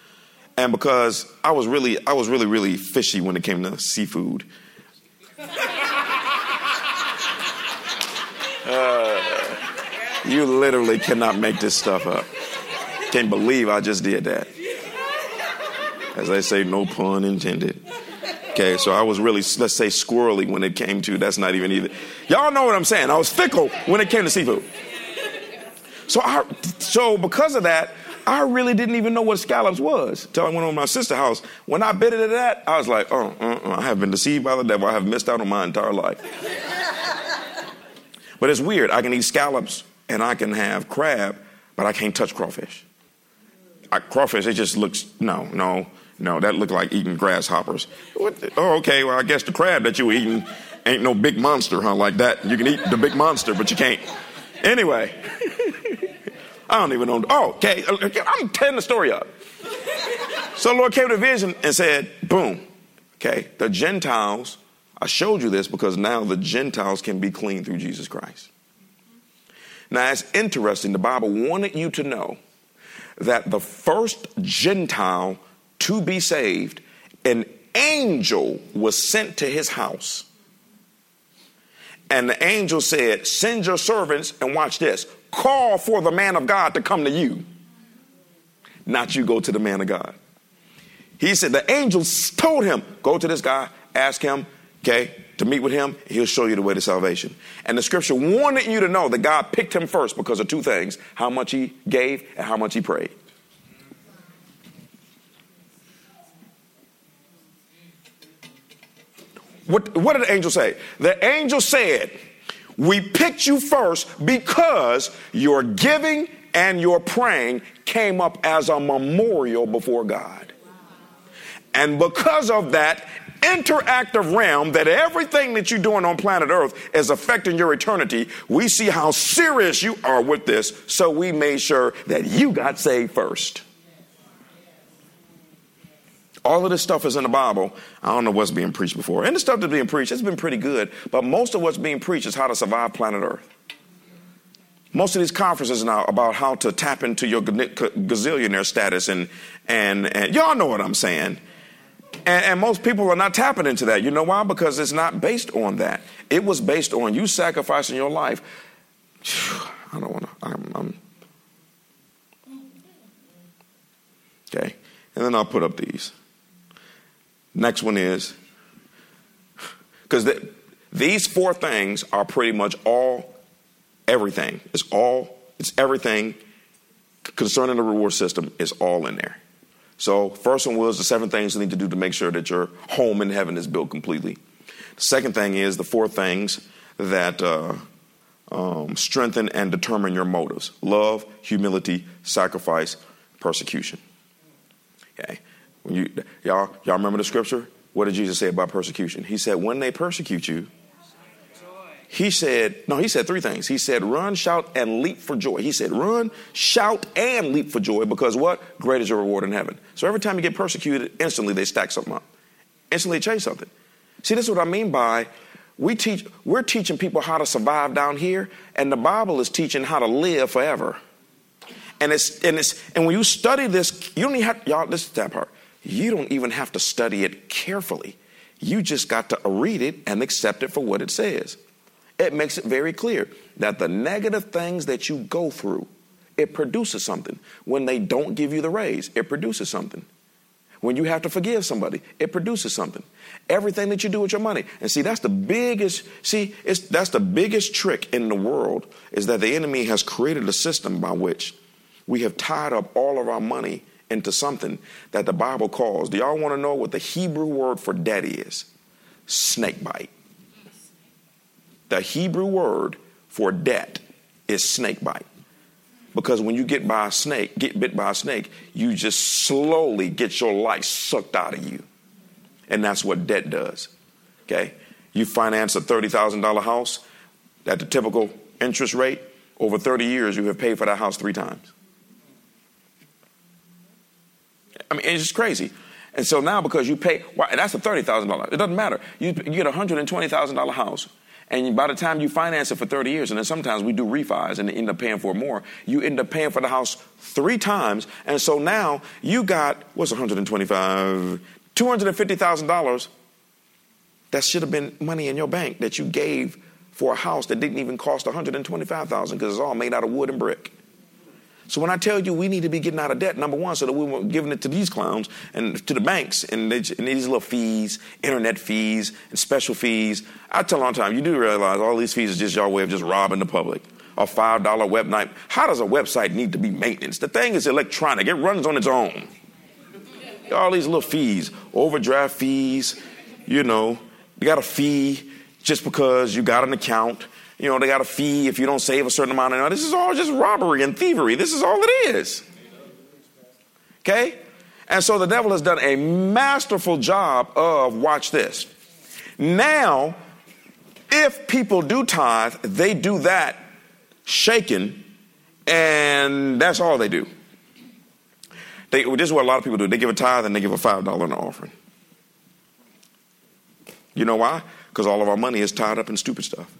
and because I was really, I was really, really fishy when it came to seafood. Uh, you literally cannot make this stuff up. Can't believe I just did that. As they say, no pun intended. Okay, so I was really, let's say, squirrely when it came to, that's not even either. Y'all know what I'm saying. I was fickle when it came to seafood. So, I, so because of that, I really didn't even know what scallops was until I went over to my sister's house. When I bit into that, I was like, oh, uh, uh, I have been deceived by the devil. I have missed out on my entire life. but it's weird. I can eat scallops and I can have crab, but I can't touch crawfish. I, crawfish, it just looks, no, no, no, that looked like eating grasshoppers. oh, okay, well, I guess the crab that you were eating ain't no big monster, huh, like that. You can eat the big monster, but you can't. Anyway. I don't even know. Oh, okay. Uh, uh, I'm telling the story up. So the Lord came to vision and said, boom. Okay, the Gentiles, I showed you this because now the Gentiles can be clean through Jesus Christ. Now, it's interesting. The Bible wanted you to know that the first Gentile to be saved, an angel was sent to his house. And the angel said, Send your servants and watch this call for the man of God to come to you, not you go to the man of God. He said the angel told him, go to this guy, ask him, okay, to meet with him. He'll show you the way to salvation. And the scripture wanted you to know that God picked him first because of two things how much he gave and how much he prayed. What, what did the angel say? The angel said, We picked you first because your giving and your praying came up as a memorial before God. And because of that interactive realm, that everything that you're doing on planet Earth is affecting your eternity, we see how serious you are with this, so we made sure that you got saved first. All of this stuff is in the Bible. I don't know what's being preached before. And the stuff that's being preached, it's been pretty good, but most of what's being preached is how to survive planet Earth. Most of these conferences now about how to tap into your gazillionaire status and and and y'all know what I'm saying. And, and, most people are not tapping into that. You know why? Because it's not based on that. It was based on you sacrificing your life. I don't want to. I'm, I'm, okay. And then I'll put up these. Next one is because the, these four things are pretty much all everything. It's all, it's everything concerning the reward system is all in there. So, first one was the seven things you need to do to make sure that your home in heaven is built completely. The second thing is the four things that uh, um, strengthen and determine your motives love, humility, sacrifice, persecution. Okay. When you, y'all, y'all remember the scripture? What did Jesus say about persecution? He said, when they persecute you, he said, no, he said three things. He said, run, shout, and leap for joy. He said, run, shout, and leap for joy because what? Great is your reward in heaven. So every time you get persecuted, instantly they stack something up. Instantly change something. See, this is what I mean by we teach, we're teaching people how to survive down here, and the Bible is teaching how to live forever. And it's, and it's, and when you study this, you don't even have, y'all, this is that part. You don't even have to study it carefully. You just got to read it and accept it for what it says. It makes it very clear that the negative things that you go through, it produces something. When they don't give you the raise, it produces something. When you have to forgive somebody, it produces something. Everything that you do with your money. And see, that's the biggest, see, it's, that's the biggest trick in the world is that the enemy has created a system by which we have tied up all of our money into something that the Bible calls. Do y'all want to know what the Hebrew word for debt is? Snake bite. The Hebrew word for debt is snake bite. Because when you get by a snake, get bit by a snake, you just slowly get your life sucked out of you. And that's what debt does. Okay? You finance a $30,000 house at the typical interest rate, over 30 years, you have paid for that house three times. I mean, it's just crazy. And so now because you pay, well, that's a $30,000. It doesn't matter. You, you get a $120,000 house. And by the time you finance it for 30 years, and then sometimes we do refis and end up paying for more, you end up paying for the house three times. And so now you got, what's 125, $250,000 that should have been money in your bank that you gave for a house that didn't even cost 125,000 because it's all made out of wood and brick. So when I tell you we need to be getting out of debt, number one, so that we weren't giving it to these clowns and to the banks and, they, and these little fees, internet fees and special fees. I tell the time, you do realize all these fees is just your way of just robbing the public. A five dollar web night. How does a website need to be maintenance? The thing is electronic. It runs on its own. All these little fees, overdraft fees, you know, you got a fee just because you got an account you know, they got a fee if you don't save a certain amount of money. This is all just robbery and thievery. This is all it is. Okay? And so the devil has done a masterful job of, watch this. Now, if people do tithe, they do that shaken, and that's all they do. They, this is what a lot of people do. They give a tithe and they give a $5 in offering. You know why? Because all of our money is tied up in stupid stuff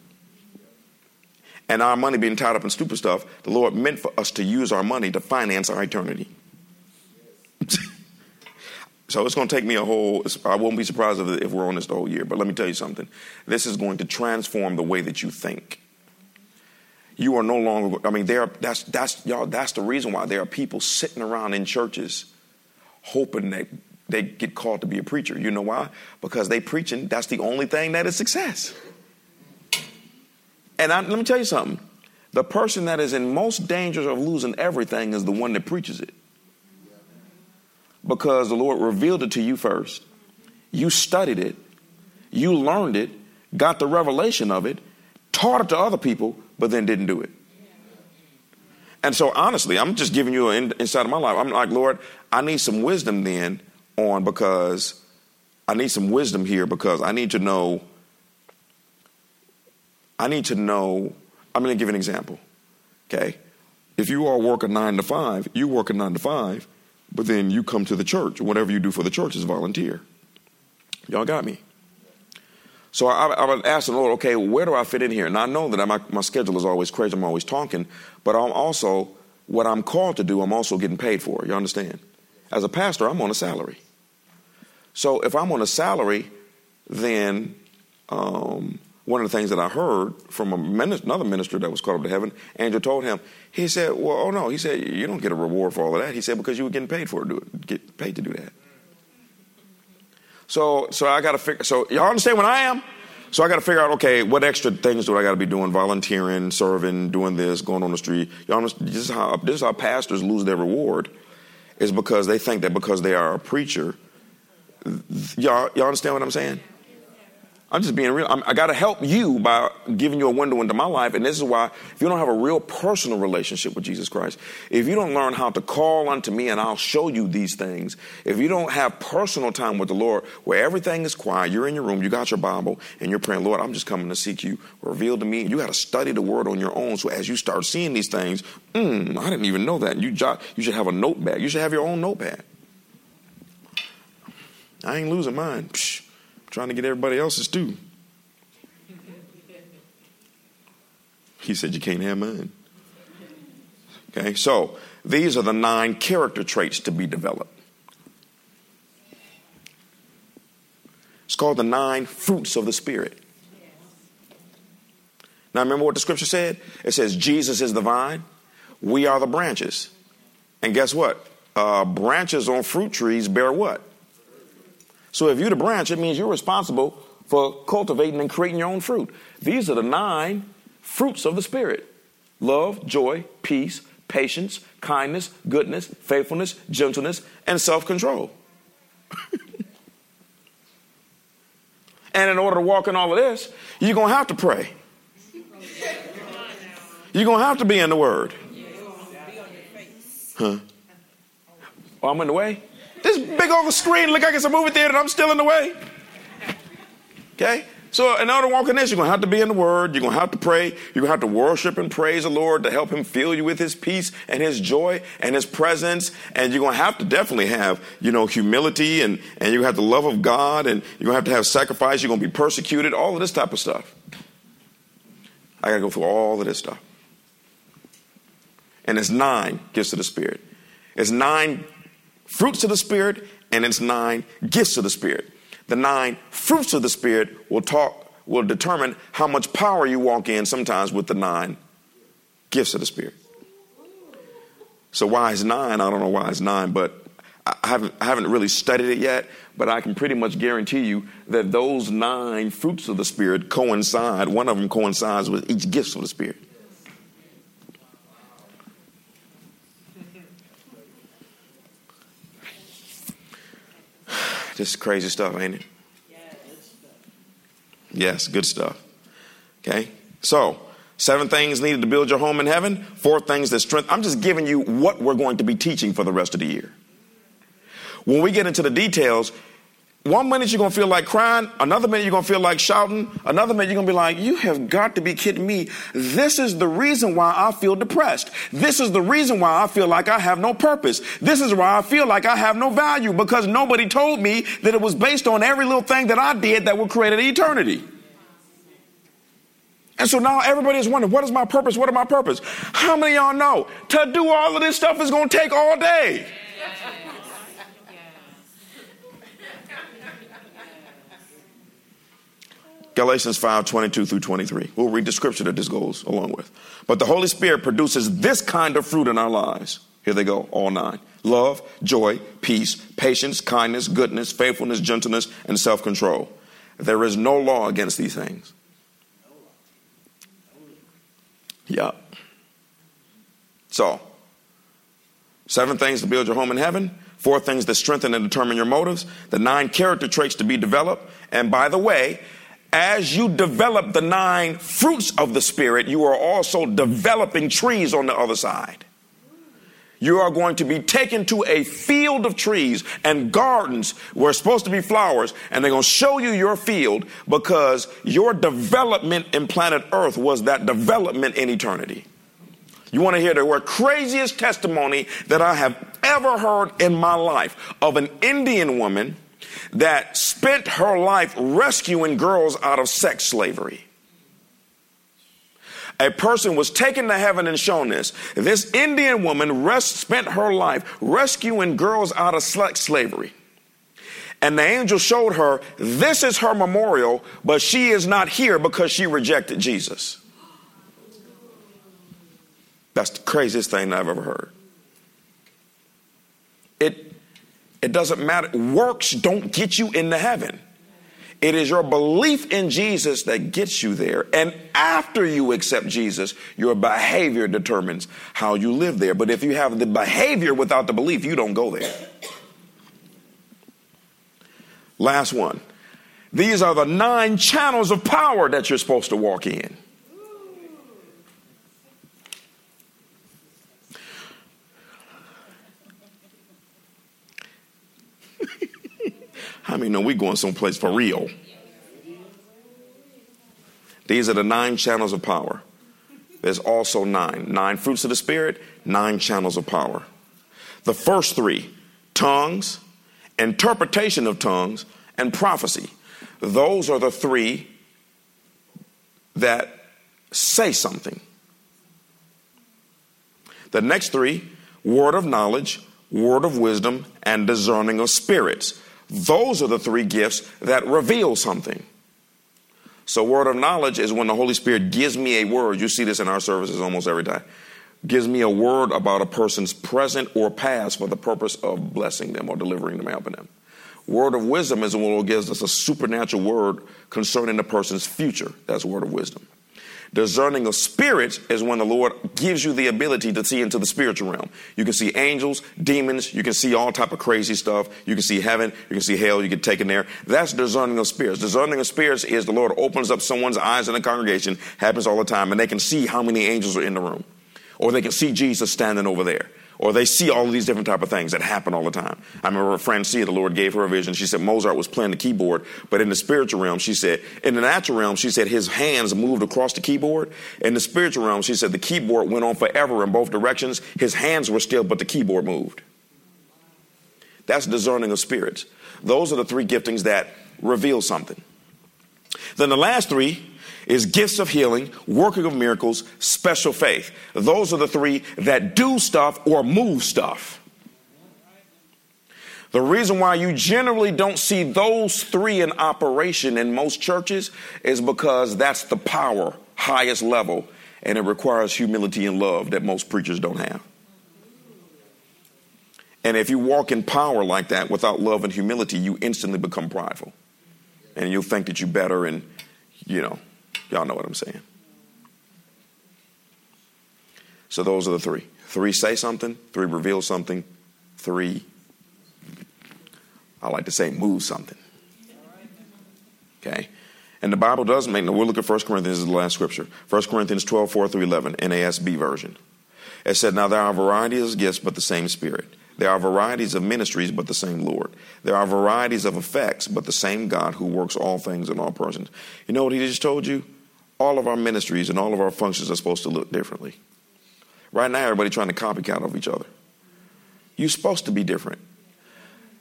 and our money being tied up in stupid stuff, the Lord meant for us to use our money to finance our eternity. so it's going to take me a whole, I won't be surprised if, we're on this the whole year, but let me tell you something. This is going to transform the way that you think. You are no longer, I mean, there, that's, that's, y'all, that's the reason why there are people sitting around in churches hoping that they get called to be a preacher. You know why? Because they preaching, that's the only thing that is success. And I, let me tell you something. The person that is in most danger of losing everything is the one that preaches it. Because the Lord revealed it to you first. You studied it. You learned it, got the revelation of it, taught it to other people, but then didn't do it. And so, honestly, I'm just giving you an inside of my life. I'm like, Lord, I need some wisdom then on because I need some wisdom here because I need to know. I need to know. I'm going to give an example. Okay. If you are working nine to five, you work a nine to five, but then you come to the church. Whatever you do for the church is volunteer. Y'all got me? So I, I would ask the Lord, okay, where do I fit in here? And I know that my, my schedule is always crazy. I'm always talking, but I'm also, what I'm called to do, I'm also getting paid for. You understand? As a pastor, I'm on a salary. So if I'm on a salary, then um, one of the things that I heard from another minister that was called up to heaven, Angel told him, he said, well, oh no, he said, you don't get a reward for all of that. He said, because you were getting paid for it, do it, get paid to do that. So, so I got to figure, so y'all understand what I am? So I got to figure out, okay, what extra things do I got to be doing? Volunteering, serving, doing this, going on the street. Y'all understand? This is how, this is how pastors lose their reward is because they think that because they are a preacher, y'all, y'all understand what I'm saying? I'm just being real. I'm, i got to help you by giving you a window into my life. And this is why, if you don't have a real personal relationship with Jesus Christ, if you don't learn how to call unto me and I'll show you these things, if you don't have personal time with the Lord where everything is quiet, you're in your room, you got your Bible, and you're praying, Lord, I'm just coming to seek you, reveal to me. You got to study the word on your own. So as you start seeing these things, mm, I didn't even know that. You, jot, you should have a notepad. You should have your own notepad. I ain't losing mine. Psh trying to get everybody else's too. He said, You can't have mine. Okay, so these are the nine character traits to be developed. It's called the nine fruits of the Spirit. Now, remember what the scripture said? It says, Jesus is the vine, we are the branches. And guess what? Uh, branches on fruit trees bear what? So if you're the branch, it means you're responsible for cultivating and creating your own fruit. These are the nine fruits of the Spirit love, joy, peace, patience, kindness, goodness, faithfulness, gentleness, and self control. and in order to walk in all of this, you're going to have to pray. You're going to have to be in the Word. Huh? Oh, I'm in the way? This big old screen look like it's a movie theater and I'm still in the way. Okay? So in order to walk in this, you're going to have to be in the Word. You're going to have to pray. You're going to have to worship and praise the Lord to help Him fill you with His peace and His joy and His presence. And you're going to have to definitely have, you know, humility and, and you have the love of God and you're going to have to have sacrifice. You're going to be persecuted, all of this type of stuff. I got to go through all of this stuff. And it's nine gifts of the Spirit. It's nine fruits of the Spirit, and it's nine gifts of the Spirit. The nine fruits of the Spirit will talk will determine how much power you walk in sometimes with the nine gifts of the Spirit. So why is nine? I don't know why it's nine, but I haven't, I haven't really studied it yet, but I can pretty much guarantee you that those nine fruits of the Spirit coincide. One of them coincides with each gift of the Spirit. Just crazy stuff, ain't it? Yes, good stuff. Okay? So, seven things needed to build your home in heaven, four things that strength. I'm just giving you what we're going to be teaching for the rest of the year. When we get into the details, one minute you're to feel like crying, another minute you're to feel like shouting, another minute you're to be like, you have got to be kidding me. This is the reason why I feel depressed. This is the reason why I feel like I have no purpose. This is why I feel like I have no value because nobody told me that it was based on every little thing that I did that would create an eternity. And so now everybody is wondering, what is my purpose? What is my purpose? How many y'all know to do all of this stuff is to take all day? Galatians 5 22 through 23. We'll read the scripture that this goes along with. But the Holy Spirit produces this kind of fruit in our lives. Here they go, all nine. love, joy, peace, patience, kindness, goodness, faithfulness, gentleness, and self control. There is no law against these things. Yeah. So, seven things to build your home in heaven, four things that strengthen and determine your motives, the nine character traits to be developed. And by the way, as you develop the nine fruits of the Spirit, you are also developing trees on the other side. You are going to be taken to a field of trees and gardens where it's supposed to be flowers, and they're going to show you your field because your development in planet Earth was that development in eternity. You want to hear the craziest testimony that I have ever heard in my life of an Indian woman that spent her life rescuing girls out of sex slavery a person was taken to heaven and shown this. This Indian woman rest, spent her life rescuing girls out of sex slavery. And the angel showed her, this is her memorial, but she is not here because she rejected Jesus. That's the craziest thing I've ever heard. It, it doesn't matter. Works don't get you into heaven. It is your belief in Jesus that gets you there. And after you accept Jesus, your behavior determines how you live there. But if you have the behavior without the belief, you don't go there. Last one. These are the nine channels of power that you're supposed to walk in. How many know we going someplace for real? These are the nine channels of power. There's also nine. Nine fruits of the Spirit, nine channels of power. The first three tongues, interpretation of tongues, and prophecy. Those are the three that say something. The next three word of knowledge, word of wisdom, and discerning of spirits. Those are the three gifts that reveal something. So, word of knowledge is when the Holy Spirit gives me a word. You see this in our services almost every time. Gives me a word about a person's present or past for the purpose of blessing them or delivering them, helping them. Word of wisdom is when the Lord gives us a supernatural word concerning the person's future. That's word of wisdom. Discerning of spirits is when the Lord gives you the ability to see into the spiritual realm. You can see angels, demons, you can see all type of crazy stuff. You can see heaven, you can see hell, you get taken there. That's discerning of spirits. Discerning of spirits is the Lord opens up someone's eyes in the congregation, happens all the time, and they can see how many angels are in the room. Or they can see Jesus standing over there or they see all of these different type of things that happen all the time. I remember a friend see the Lord gave her a vision. She said Mozart was playing the keyboard, but in the spiritual realm, she said, in the natural realm, she said his hands moved across the keyboard. In the spiritual realm, she said the keyboard went on forever in both directions. His hands were still, but the keyboard moved. That's discerning of spirits. Those are the three giftings that reveal something. Then the last three is gifts of healing, working of miracles, special faith. Those are the three that do stuff or move stuff. The reason why you generally don't see those three in operation in most churches is because that's the power, highest level, and it requires humility and love that most preachers don't have. And if you walk in power like that without love and humility, you instantly become prideful. And you'll think that you're better and, you know, Y'all know what I'm saying. So those are the three. Three say something, three reveal something, three, I like to say, move something. Okay? And the Bible does make, we'll look at 1 Corinthians, is the last scripture. 1 Corinthians 12, 4 through 11, NASB version. It said, Now there are varieties of gifts, but the same Spirit. There are varieties of ministries, but the same Lord. There are varieties of effects, but the same God who works all things in all persons. You know what he just told you? All of our ministries and all of our functions are supposed to look differently. Right now, everybody trying to copycat of each other. You're supposed to be different.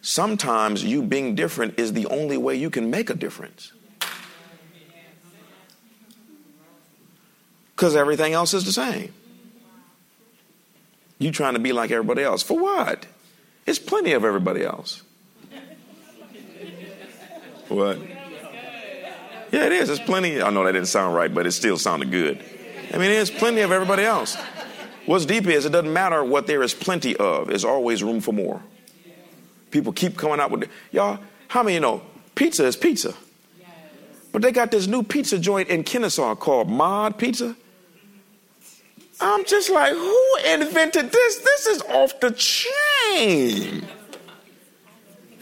Sometimes you being different is the only way you can make a difference. Because everything else is the same. You trying to be like everybody else. For what? It's plenty of everybody else. What? Yeah, it is. There's plenty. I know that didn't sound right, but it still sounded good. I mean, there's plenty of everybody else. What's deep is it doesn't matter what there is plenty of, there's always room for more. People keep coming out with. Y'all, how many you know pizza is pizza? But they got this new pizza joint in Kennesaw called Mod Pizza. I'm just like, who invented this? This is off the chain.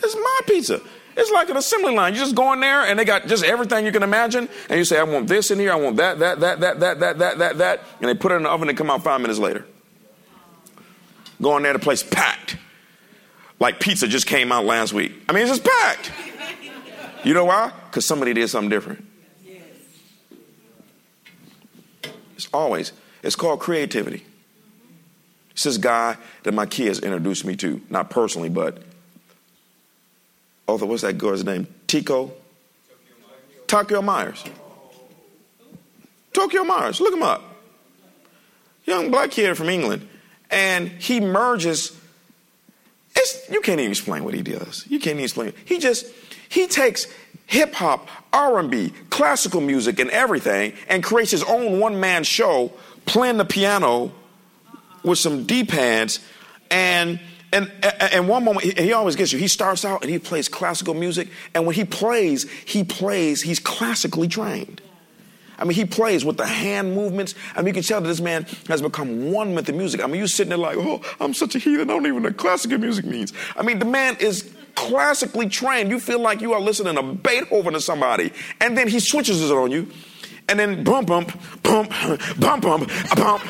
It's my pizza. It's like an assembly line. You just go in there and they got just everything you can imagine. And you say, I want this in here, I want that, that, that, that, that, that, that, that, that. And they put it in the oven and come out five minutes later. Go in there, the place packed. Like pizza just came out last week. I mean, it's just packed. You know why? Because somebody did something different. It's always, it's called creativity. It's this guy that my kids introduced me to, not personally, but Oh, Arthur, what's that girl's name? Tico? Tokio Myers. Tokio Myers, look him up. Young black kid from England. And he merges. It's, you can't even explain what he does. You can't even explain. He just, he takes hip hop, R&B, classical music and everything and creates his own one-man show playing the piano with some D-pads and and, and one moment, he always gets you. He starts out and he plays classical music. And when he plays, he plays, he's classically trained. I mean, he plays with the hand movements. I mean, you can tell that this man has become one with the music. I mean, you're sitting there like, oh, I'm such a heathen. I don't even know what classical music means. I mean, the man is classically trained. You feel like you are listening to Beethoven to somebody. And then he switches it on you. And then bump, bump, bump, bump, bump, bump.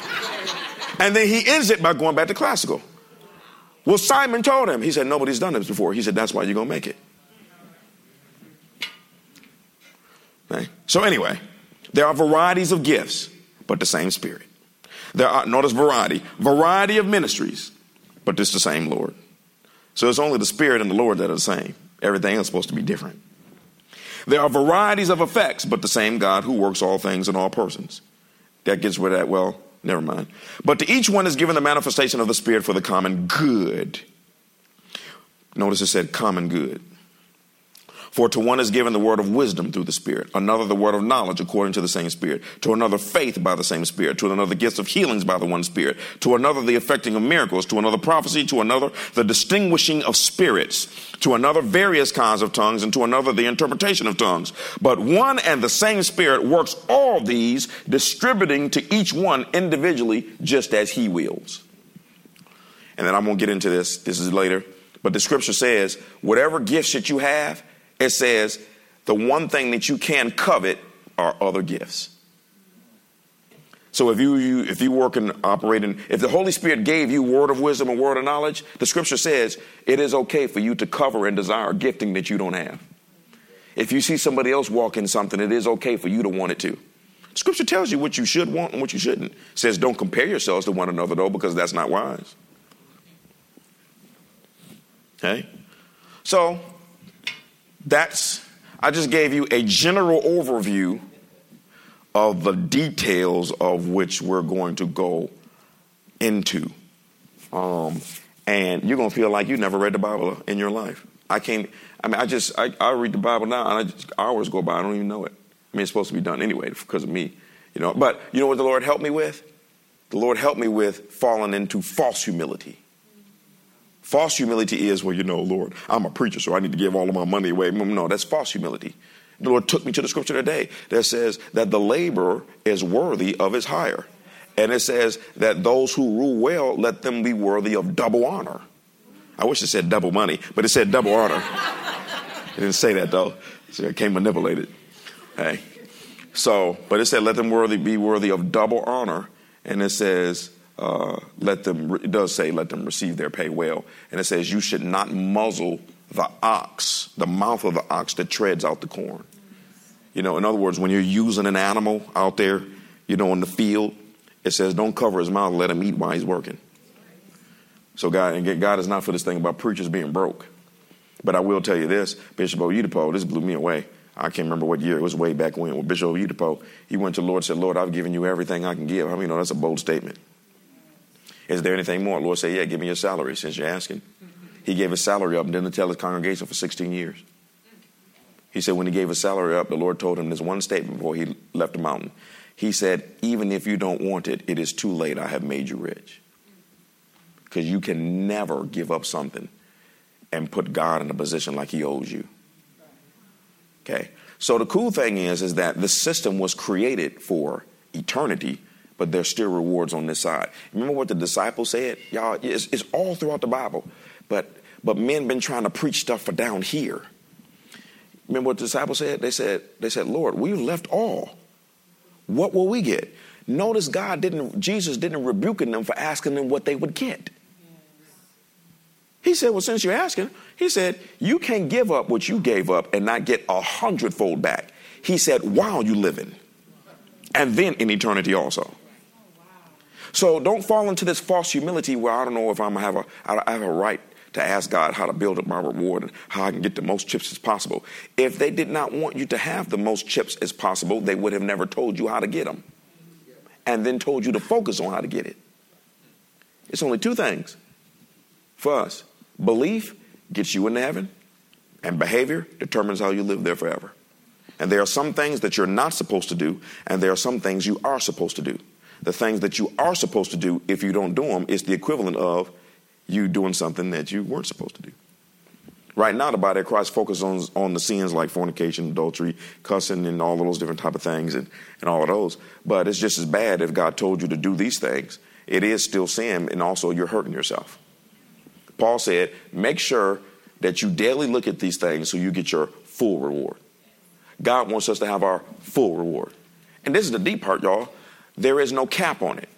And then he ends it by going back to classical. Well, Simon told him. He said, Nobody's done this before. He said, That's why you're going to make it. Okay. So, anyway, there are varieties of gifts, but the same Spirit. There are, notice variety, variety of ministries, but it's the same Lord. So, it's only the Spirit and the Lord that are the same. Everything else is supposed to be different. There are varieties of effects, but the same God who works all things in all persons. That gets rid of that, well, Never mind. But to each one is given the manifestation of the Spirit for the common good. Notice it said common good. For to one is given the word of wisdom through the Spirit, another the word of knowledge according to the same Spirit, to another faith by the same Spirit, to another gifts of healings by the one Spirit, to another the effecting of miracles, to another prophecy, to another the distinguishing of spirits, to another various kinds of tongues, and to another the interpretation of tongues. But one and the same Spirit works all these, distributing to each one individually just as He wills. And then I'm going to get into this. This is later. But the scripture says, whatever gifts that you have, it says the one thing that you can covet are other gifts. So if you, you if you work and operate in, if the Holy Spirit gave you word of wisdom and word of knowledge, the scripture says it is okay for you to cover and desire gifting that you don't have. If you see somebody else walk in something, it is okay for you to want it too. Scripture tells you what you should want and what you shouldn't. It says don't compare yourselves to one another though, because that's not wise. Okay? So that's, I just gave you a general overview of the details of which we're going to go into. Um, and you're going to feel like you never read the Bible in your life. I can't, I mean, I just, I, I read the Bible now and I just, hours go by, I don't even know it. I mean, it's supposed to be done anyway because of me, you know. But you know what the Lord helped me with? The Lord helped me with falling into false humility. False humility is, well, you know, Lord, I'm a preacher, so I need to give all of my money away. Mm, no, that's false humility. The Lord took me to the scripture today that says that the laborer is worthy of his hire. And it says that those who rule well, let them be worthy of double honor. I wish it said double money, but it said double honor. it didn't say that though, so it came manipulated. Hey. So, but it said, let them worthy be worthy of double honor. And it says, uh, let them, it does say, let them receive their pay well. And it says, you should not muzzle the ox, the mouth of the ox that treads out the corn. You know, in other words, when you're using an animal out there, you know, in the field, it says, don't cover his mouth, let him eat while he's working. So God, and God is not for this thing about preachers being broke. But I will tell you this, Bishop Oyedepo, this blew me away. I can't remember what year, it was way back when, with Bishop Oyedepo, he went to the Lord and said, Lord, I've given you everything I can give. I mean, you know, that's a bold statement. Is there anything more? Lord said, Yeah, give me your salary since you're asking. Mm-hmm. He gave his salary up and didn't tell his congregation for 16 years. He said when he gave his salary up, the Lord told him this one statement before he left the mountain. He said, even if you don't want it, it is too late. I have made you rich. Because you can never give up something and put God in a position like he owes you. Okay. So the cool thing is, is that the system was created for eternity, but there's still rewards on this side. Remember what the disciples said? Y'all, it's, it's all throughout the Bible. But but men been trying to preach stuff for down here. Remember what the disciples said? They said, they said, Lord, we left all. What will we get? Notice God didn't, Jesus didn't rebuking them for asking them what they would get. He said, Well, since you're asking, he said, You can't give up what you gave up and not get a hundredfold back. He said, While you living, and then in eternity also. So don't fall into this false humility where I don't know if I'm gonna have a I have a right to ask God how to build up my reward and how I can get the most chips as possible. If they did not want you to have the most chips as possible, they would have never told you how to get them and then told you to focus on how to get it. It's only two things for us belief gets you into heaven, and behavior determines how you live there forever. And there are some things that you're not supposed to do, and there are some things you are supposed to do. The things that you are supposed to do, if you don't do them, is the equivalent of you doing something that you weren't supposed to do. Right now, the body of Christ focuses on, on the sins like fornication, adultery, cussing, and all of those different type of things, and, and all of those. But it's just as bad if God told you to do these things. It is still sin, and also you're hurting yourself. Paul said, make sure that you daily look at these things so you get your full reward. God wants us to have our full reward. And this is the deep part, y'all. There is no cap on it.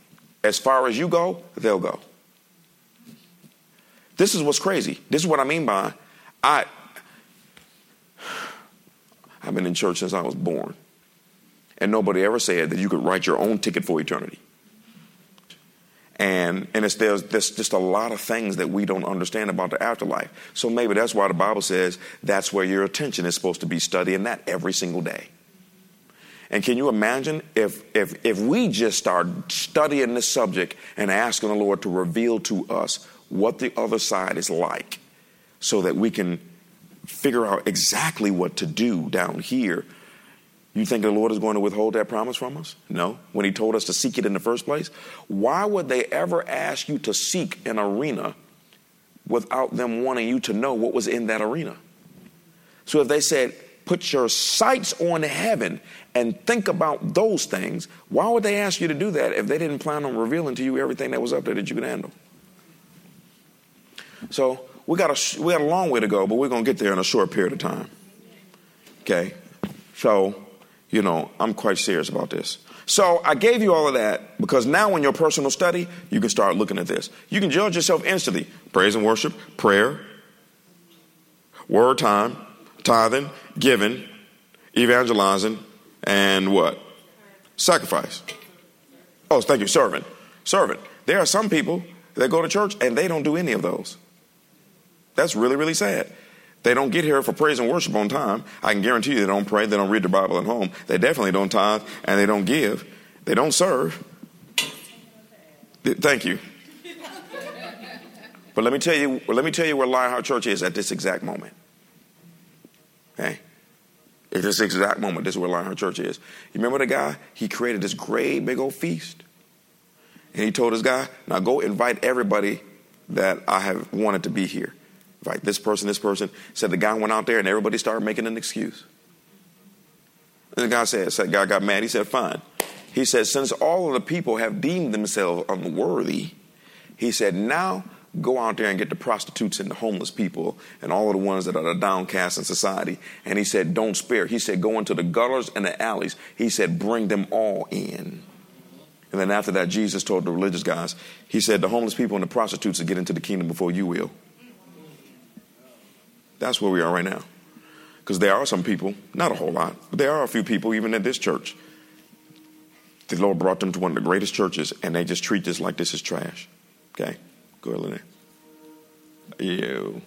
As far as you go, they'll go. This is what's crazy. This is what I mean by I I've been in church since I was born. And nobody ever said that you could write your own ticket for eternity. And and it's there's, there's just a lot of things that we don't understand about the afterlife. So maybe that's why the Bible says that's where your attention is supposed to be studying that every single day. And can you imagine if if if we just start studying this subject and asking the Lord to reveal to us what the other side is like so that we can figure out exactly what to do down here. You think the Lord is going to withhold that promise from us? No. When He told us to seek it in the first place? Why would they ever ask you to seek an arena without them wanting you to know what was in that arena? So if they said, put your sights on heaven and think about those things, why would they ask you to do that if they didn't plan on revealing to you everything that was up there that you could handle? So we got a we got a long way to go, but we're gonna get there in a short period of time. Okay, so you know I'm quite serious about this. So I gave you all of that because now in your personal study you can start looking at this. You can judge yourself instantly: praise and worship, prayer, word time, tithing, giving, evangelizing, and what? Sacrifice. Oh, thank you, servant. Servant. There are some people that go to church and they don't do any of those. That's really, really sad. They don't get here for praise and worship on time. I can guarantee you they don't pray, they don't read the Bible at home, they definitely don't tithe, and they don't give, they don't serve. Thank you. But let me tell you, let me tell you where Lionheart Church is at this exact moment. Okay? At this exact moment, this is where Lionheart Church is. You remember the guy? He created this great big old feast. And he told his guy, now go invite everybody that I have wanted to be here. Right, this person, this person. Said the guy went out there and everybody started making an excuse. And the guy said, said, guy got mad. He said, fine. He said, since all of the people have deemed themselves unworthy, he said, now go out there and get the prostitutes and the homeless people and all of the ones that are downcast in society. And he said, don't spare. He said, go into the gutters and the alleys. He said, bring them all in. And then after that, Jesus told the religious guys, he said, the homeless people and the prostitutes will get into the kingdom before you will. That's where we are right now. Because there are some people, not a whole lot, but there are a few people, even at this church. The Lord brought them to one of the greatest churches, and they just treat this like this is trash. Okay? Go ahead, Lynette. Ew.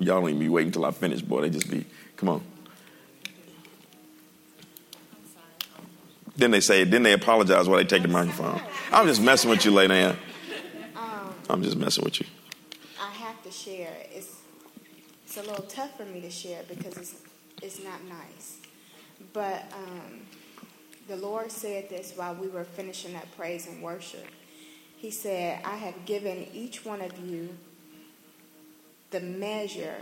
Y'all don't even be waiting until I finish, boy. They just be, come on. Then they say, then they apologize while they take the microphone. I'm just messing with you, lady. Um, I'm just messing with you. I have to share. It's it's a little tough for me to share because it's it's not nice. But um, the Lord said this while we were finishing up praise and worship. He said, I have given each one of you the measure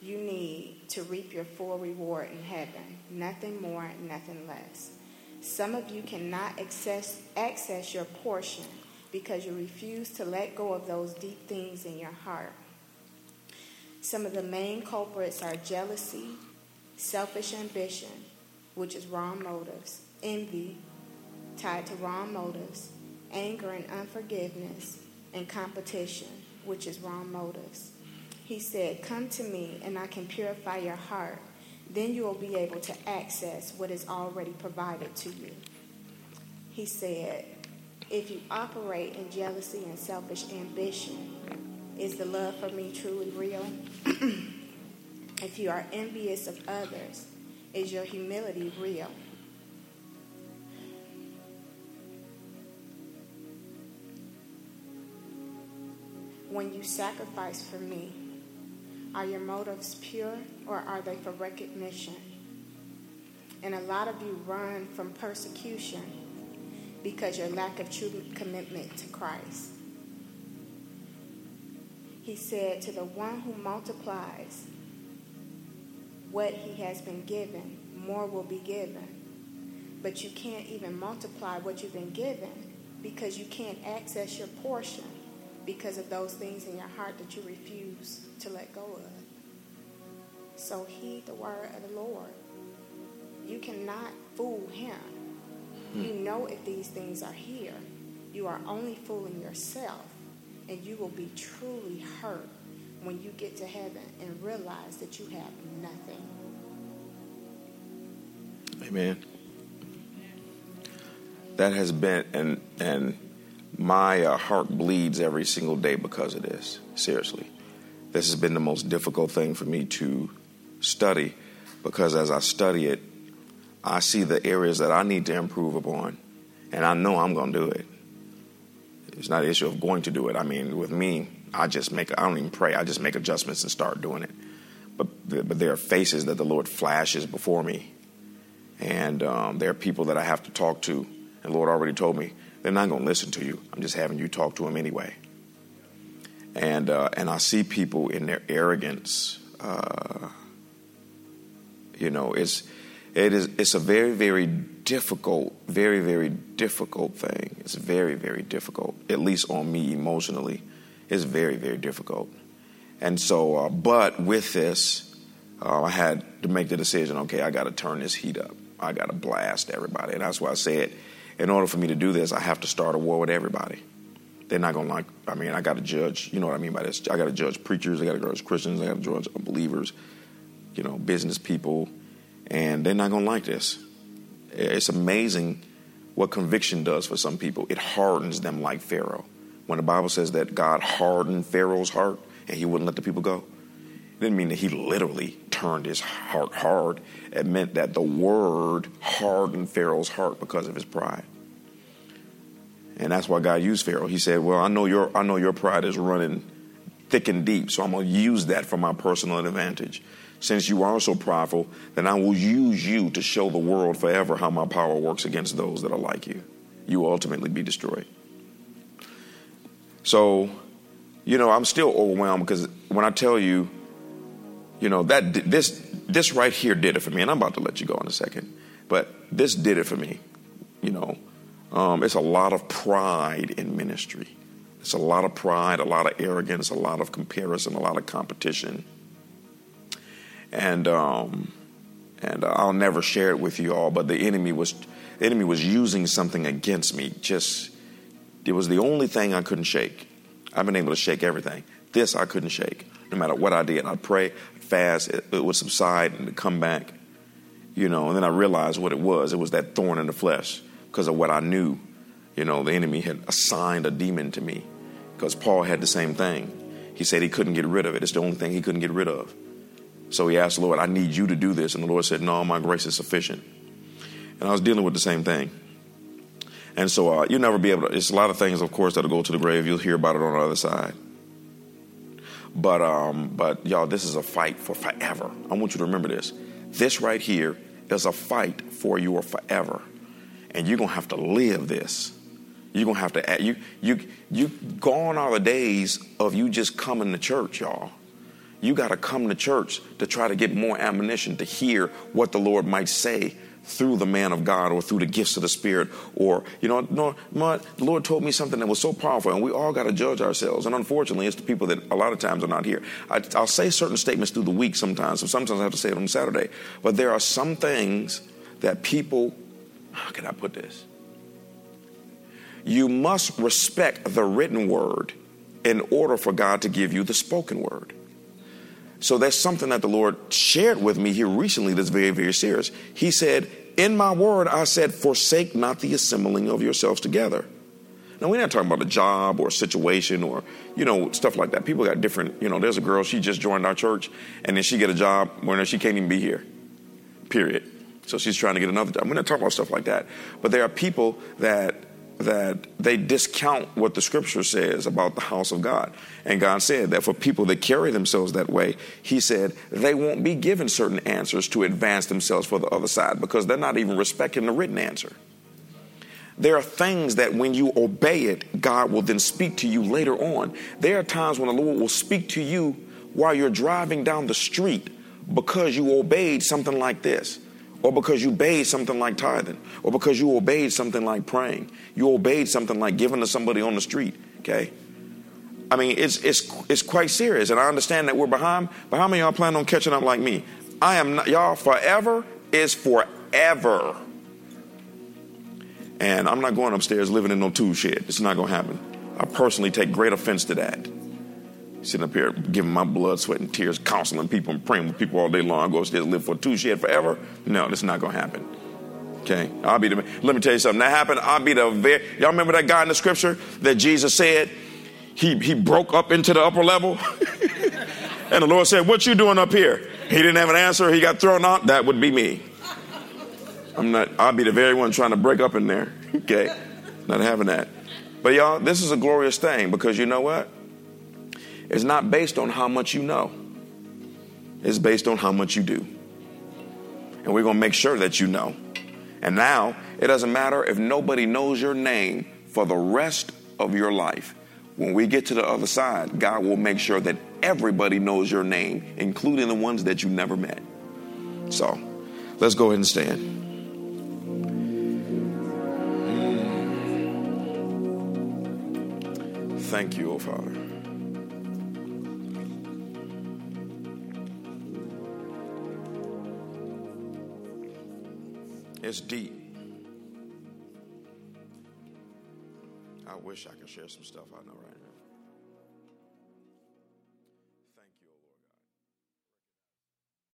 you need to reap your full reward in heaven. Nothing more, nothing less. Some of you cannot access, access your portion because you refuse to let go of those deep things in your heart. Some of the main culprits are jealousy, selfish ambition, which is wrong motives, envy, tied to wrong motives, anger and unforgiveness, and competition, which is wrong motives. He said, Come to me, and I can purify your heart. Then you will be able to access what is already provided to you. He said, If you operate in jealousy and selfish ambition, is the love for me truly real? if you are envious of others, is your humility real? When you sacrifice for me, are your motives pure or are they for recognition? And a lot of you run from persecution because your lack of true commitment to Christ. He said, To the one who multiplies what he has been given, more will be given. But you can't even multiply what you've been given because you can't access your portion because of those things in your heart that you refuse to let go of. So heed the word of the Lord. You cannot fool him. Hmm. You know if these things are here, you are only fooling yourself, and you will be truly hurt when you get to heaven and realize that you have nothing. Amen. That has been, and and my uh, heart bleeds every single day because of this. Seriously, this has been the most difficult thing for me to study because as I study it, I see the areas that I need to improve upon, and I know I'm going to do it. It's not an issue of going to do it. I mean, with me, I just make, I don't even pray, I just make adjustments and start doing it. But, but there are faces that the Lord flashes before me, and um, there are people that I have to talk to, and the Lord already told me, they're not going to listen to you. I'm just having you talk to them anyway. And, uh, and I see people in their arrogance. Uh, you know, it's, it is, it's a very, very difficult, very, very difficult thing. It's very, very difficult, at least on me emotionally. It's very, very difficult. And so, uh, but with this, uh, I had to make the decision okay, I got to turn this heat up. I got to blast everybody. And that's why I said, in order for me to do this, I have to start a war with everybody. They're not to like, I mean, I got to judge, you know what I mean by this? I got to judge preachers, I got to judge Christians, I got to judge believers. you know, business people, and they're not to like this. It's amazing what conviction does for some people. It hardens them like Pharaoh. When the Bible says that God hardened Pharaoh's heart and he wouldn't let the people go, didn't mean that he literally turned his heart hard. It meant that the word hardened Pharaoh's heart because of his pride. And that's why God used Pharaoh. He said, Well, I know your I know your pride is running thick and deep, so I'm gonna use that for my personal advantage. Since you are so prideful, then I will use you to show the world forever how my power works against those that are like you. You will ultimately be destroyed. So, you know, I'm still overwhelmed because when I tell you, you know, that this this right here did it for me, and I'm about to let you go in a second, but this did it for me. You know, um, it's a lot of pride in ministry. It's a lot of pride, a lot of arrogance, a lot of comparison, a lot of competition and um, and I'll never share it with you all. But the enemy was the enemy was using something against me. Just it was the only thing I couldn't shake. I've been able to shake everything. This I couldn't shake. No matter what I did, I'd pray, fast, it, it would subside and come back. You know, and then I realized what it was. It was that thorn in the flesh because of what I knew. You know, the enemy had assigned a demon to me because Paul had the same thing. He said he couldn't get rid of it. It's the only thing he couldn't get rid of. So he asked the Lord, I need you to do this. And the Lord said, No, my grace is sufficient. And I was dealing with the same thing. And so uh, you'll never be able to, it's a lot of things, of course, that'll go to the grave. You'll hear about it on the other side. But, um, but y'all, this is a fight for forever. I want you to remember this. This right here is a fight for your forever. And you're to have to live this. You're to have to, you, you, you gone are the days of you just coming to church, y'all. You got to come to church to try to get more ammunition to hear what the Lord might say through the man of God or through the gifts of the Spirit. Or, you know, no, the Lord told me something that was so powerful, and we all got to judge ourselves. And unfortunately, it's the people that a lot of times are not here. I, will say certain statements through the week sometimes, so sometimes I have to say it on Saturday. But there are some things that people, how can I put this? You must respect the written word in order for God to give you the spoken word. So that's something that the Lord shared with me here recently that's very, very serious. He said, In my word, I said, forsake not the assembling of yourselves together. Now, we're not talking about a job or a situation or, you know, stuff like that. People got different, you know, there's a girl, she just joined our church, and then she get a job where she can't even be here, period. So she's trying to get another job. We're not talking about stuff like that. But there are people that that they discount what the scripture says about the house of God. And God said that for people that carry themselves that way, He said they won't be given certain answers to advance themselves for the other side because they're not even respecting the written answer. There are things that when you obey it, God will then speak to you later on. There are times when the Lord will speak to you while you're driving down the street because you obeyed something like this or because you obeyed something like tithing, or because you obeyed something like praying, you obeyed something like giving to somebody on the street. Okay, I mean it's it's it's quite serious, and I understand that we're behind. But how many y'all plan on catching up like me? I am not, y'all. Forever is forever, and I'm not going upstairs living in no tool shed. It's not going to happen. I personally take great offense to that sitting up here giving my blood, sweat, and tears, counseling people and praying with people all day long. I go upstairs live for two shed forever. No, that's not going to happen. Okay, I'll be the. Let me tell you something. That happened. I'll be the very. Y'all remember that guy in the scripture that Jesus said he he broke up into the upper level, and the Lord said, "What you doing up here?" He didn't have an answer. He got thrown out. That would be me. I'm not. I'll be the very one trying to break up in there. Okay, not having that. But y'all, this is a glorious thing because you know what? Is not based on how much you know, it's based on how much you do. And we're going to make sure that you know. And now, it doesn't matter if nobody knows your name for the rest of your life. When we get to the other side, God will make sure that everybody knows your name, including the ones that you never met. So, let's go ahead and stand. Thank you, oh Father. It's deep. I wish I could share some stuff I know.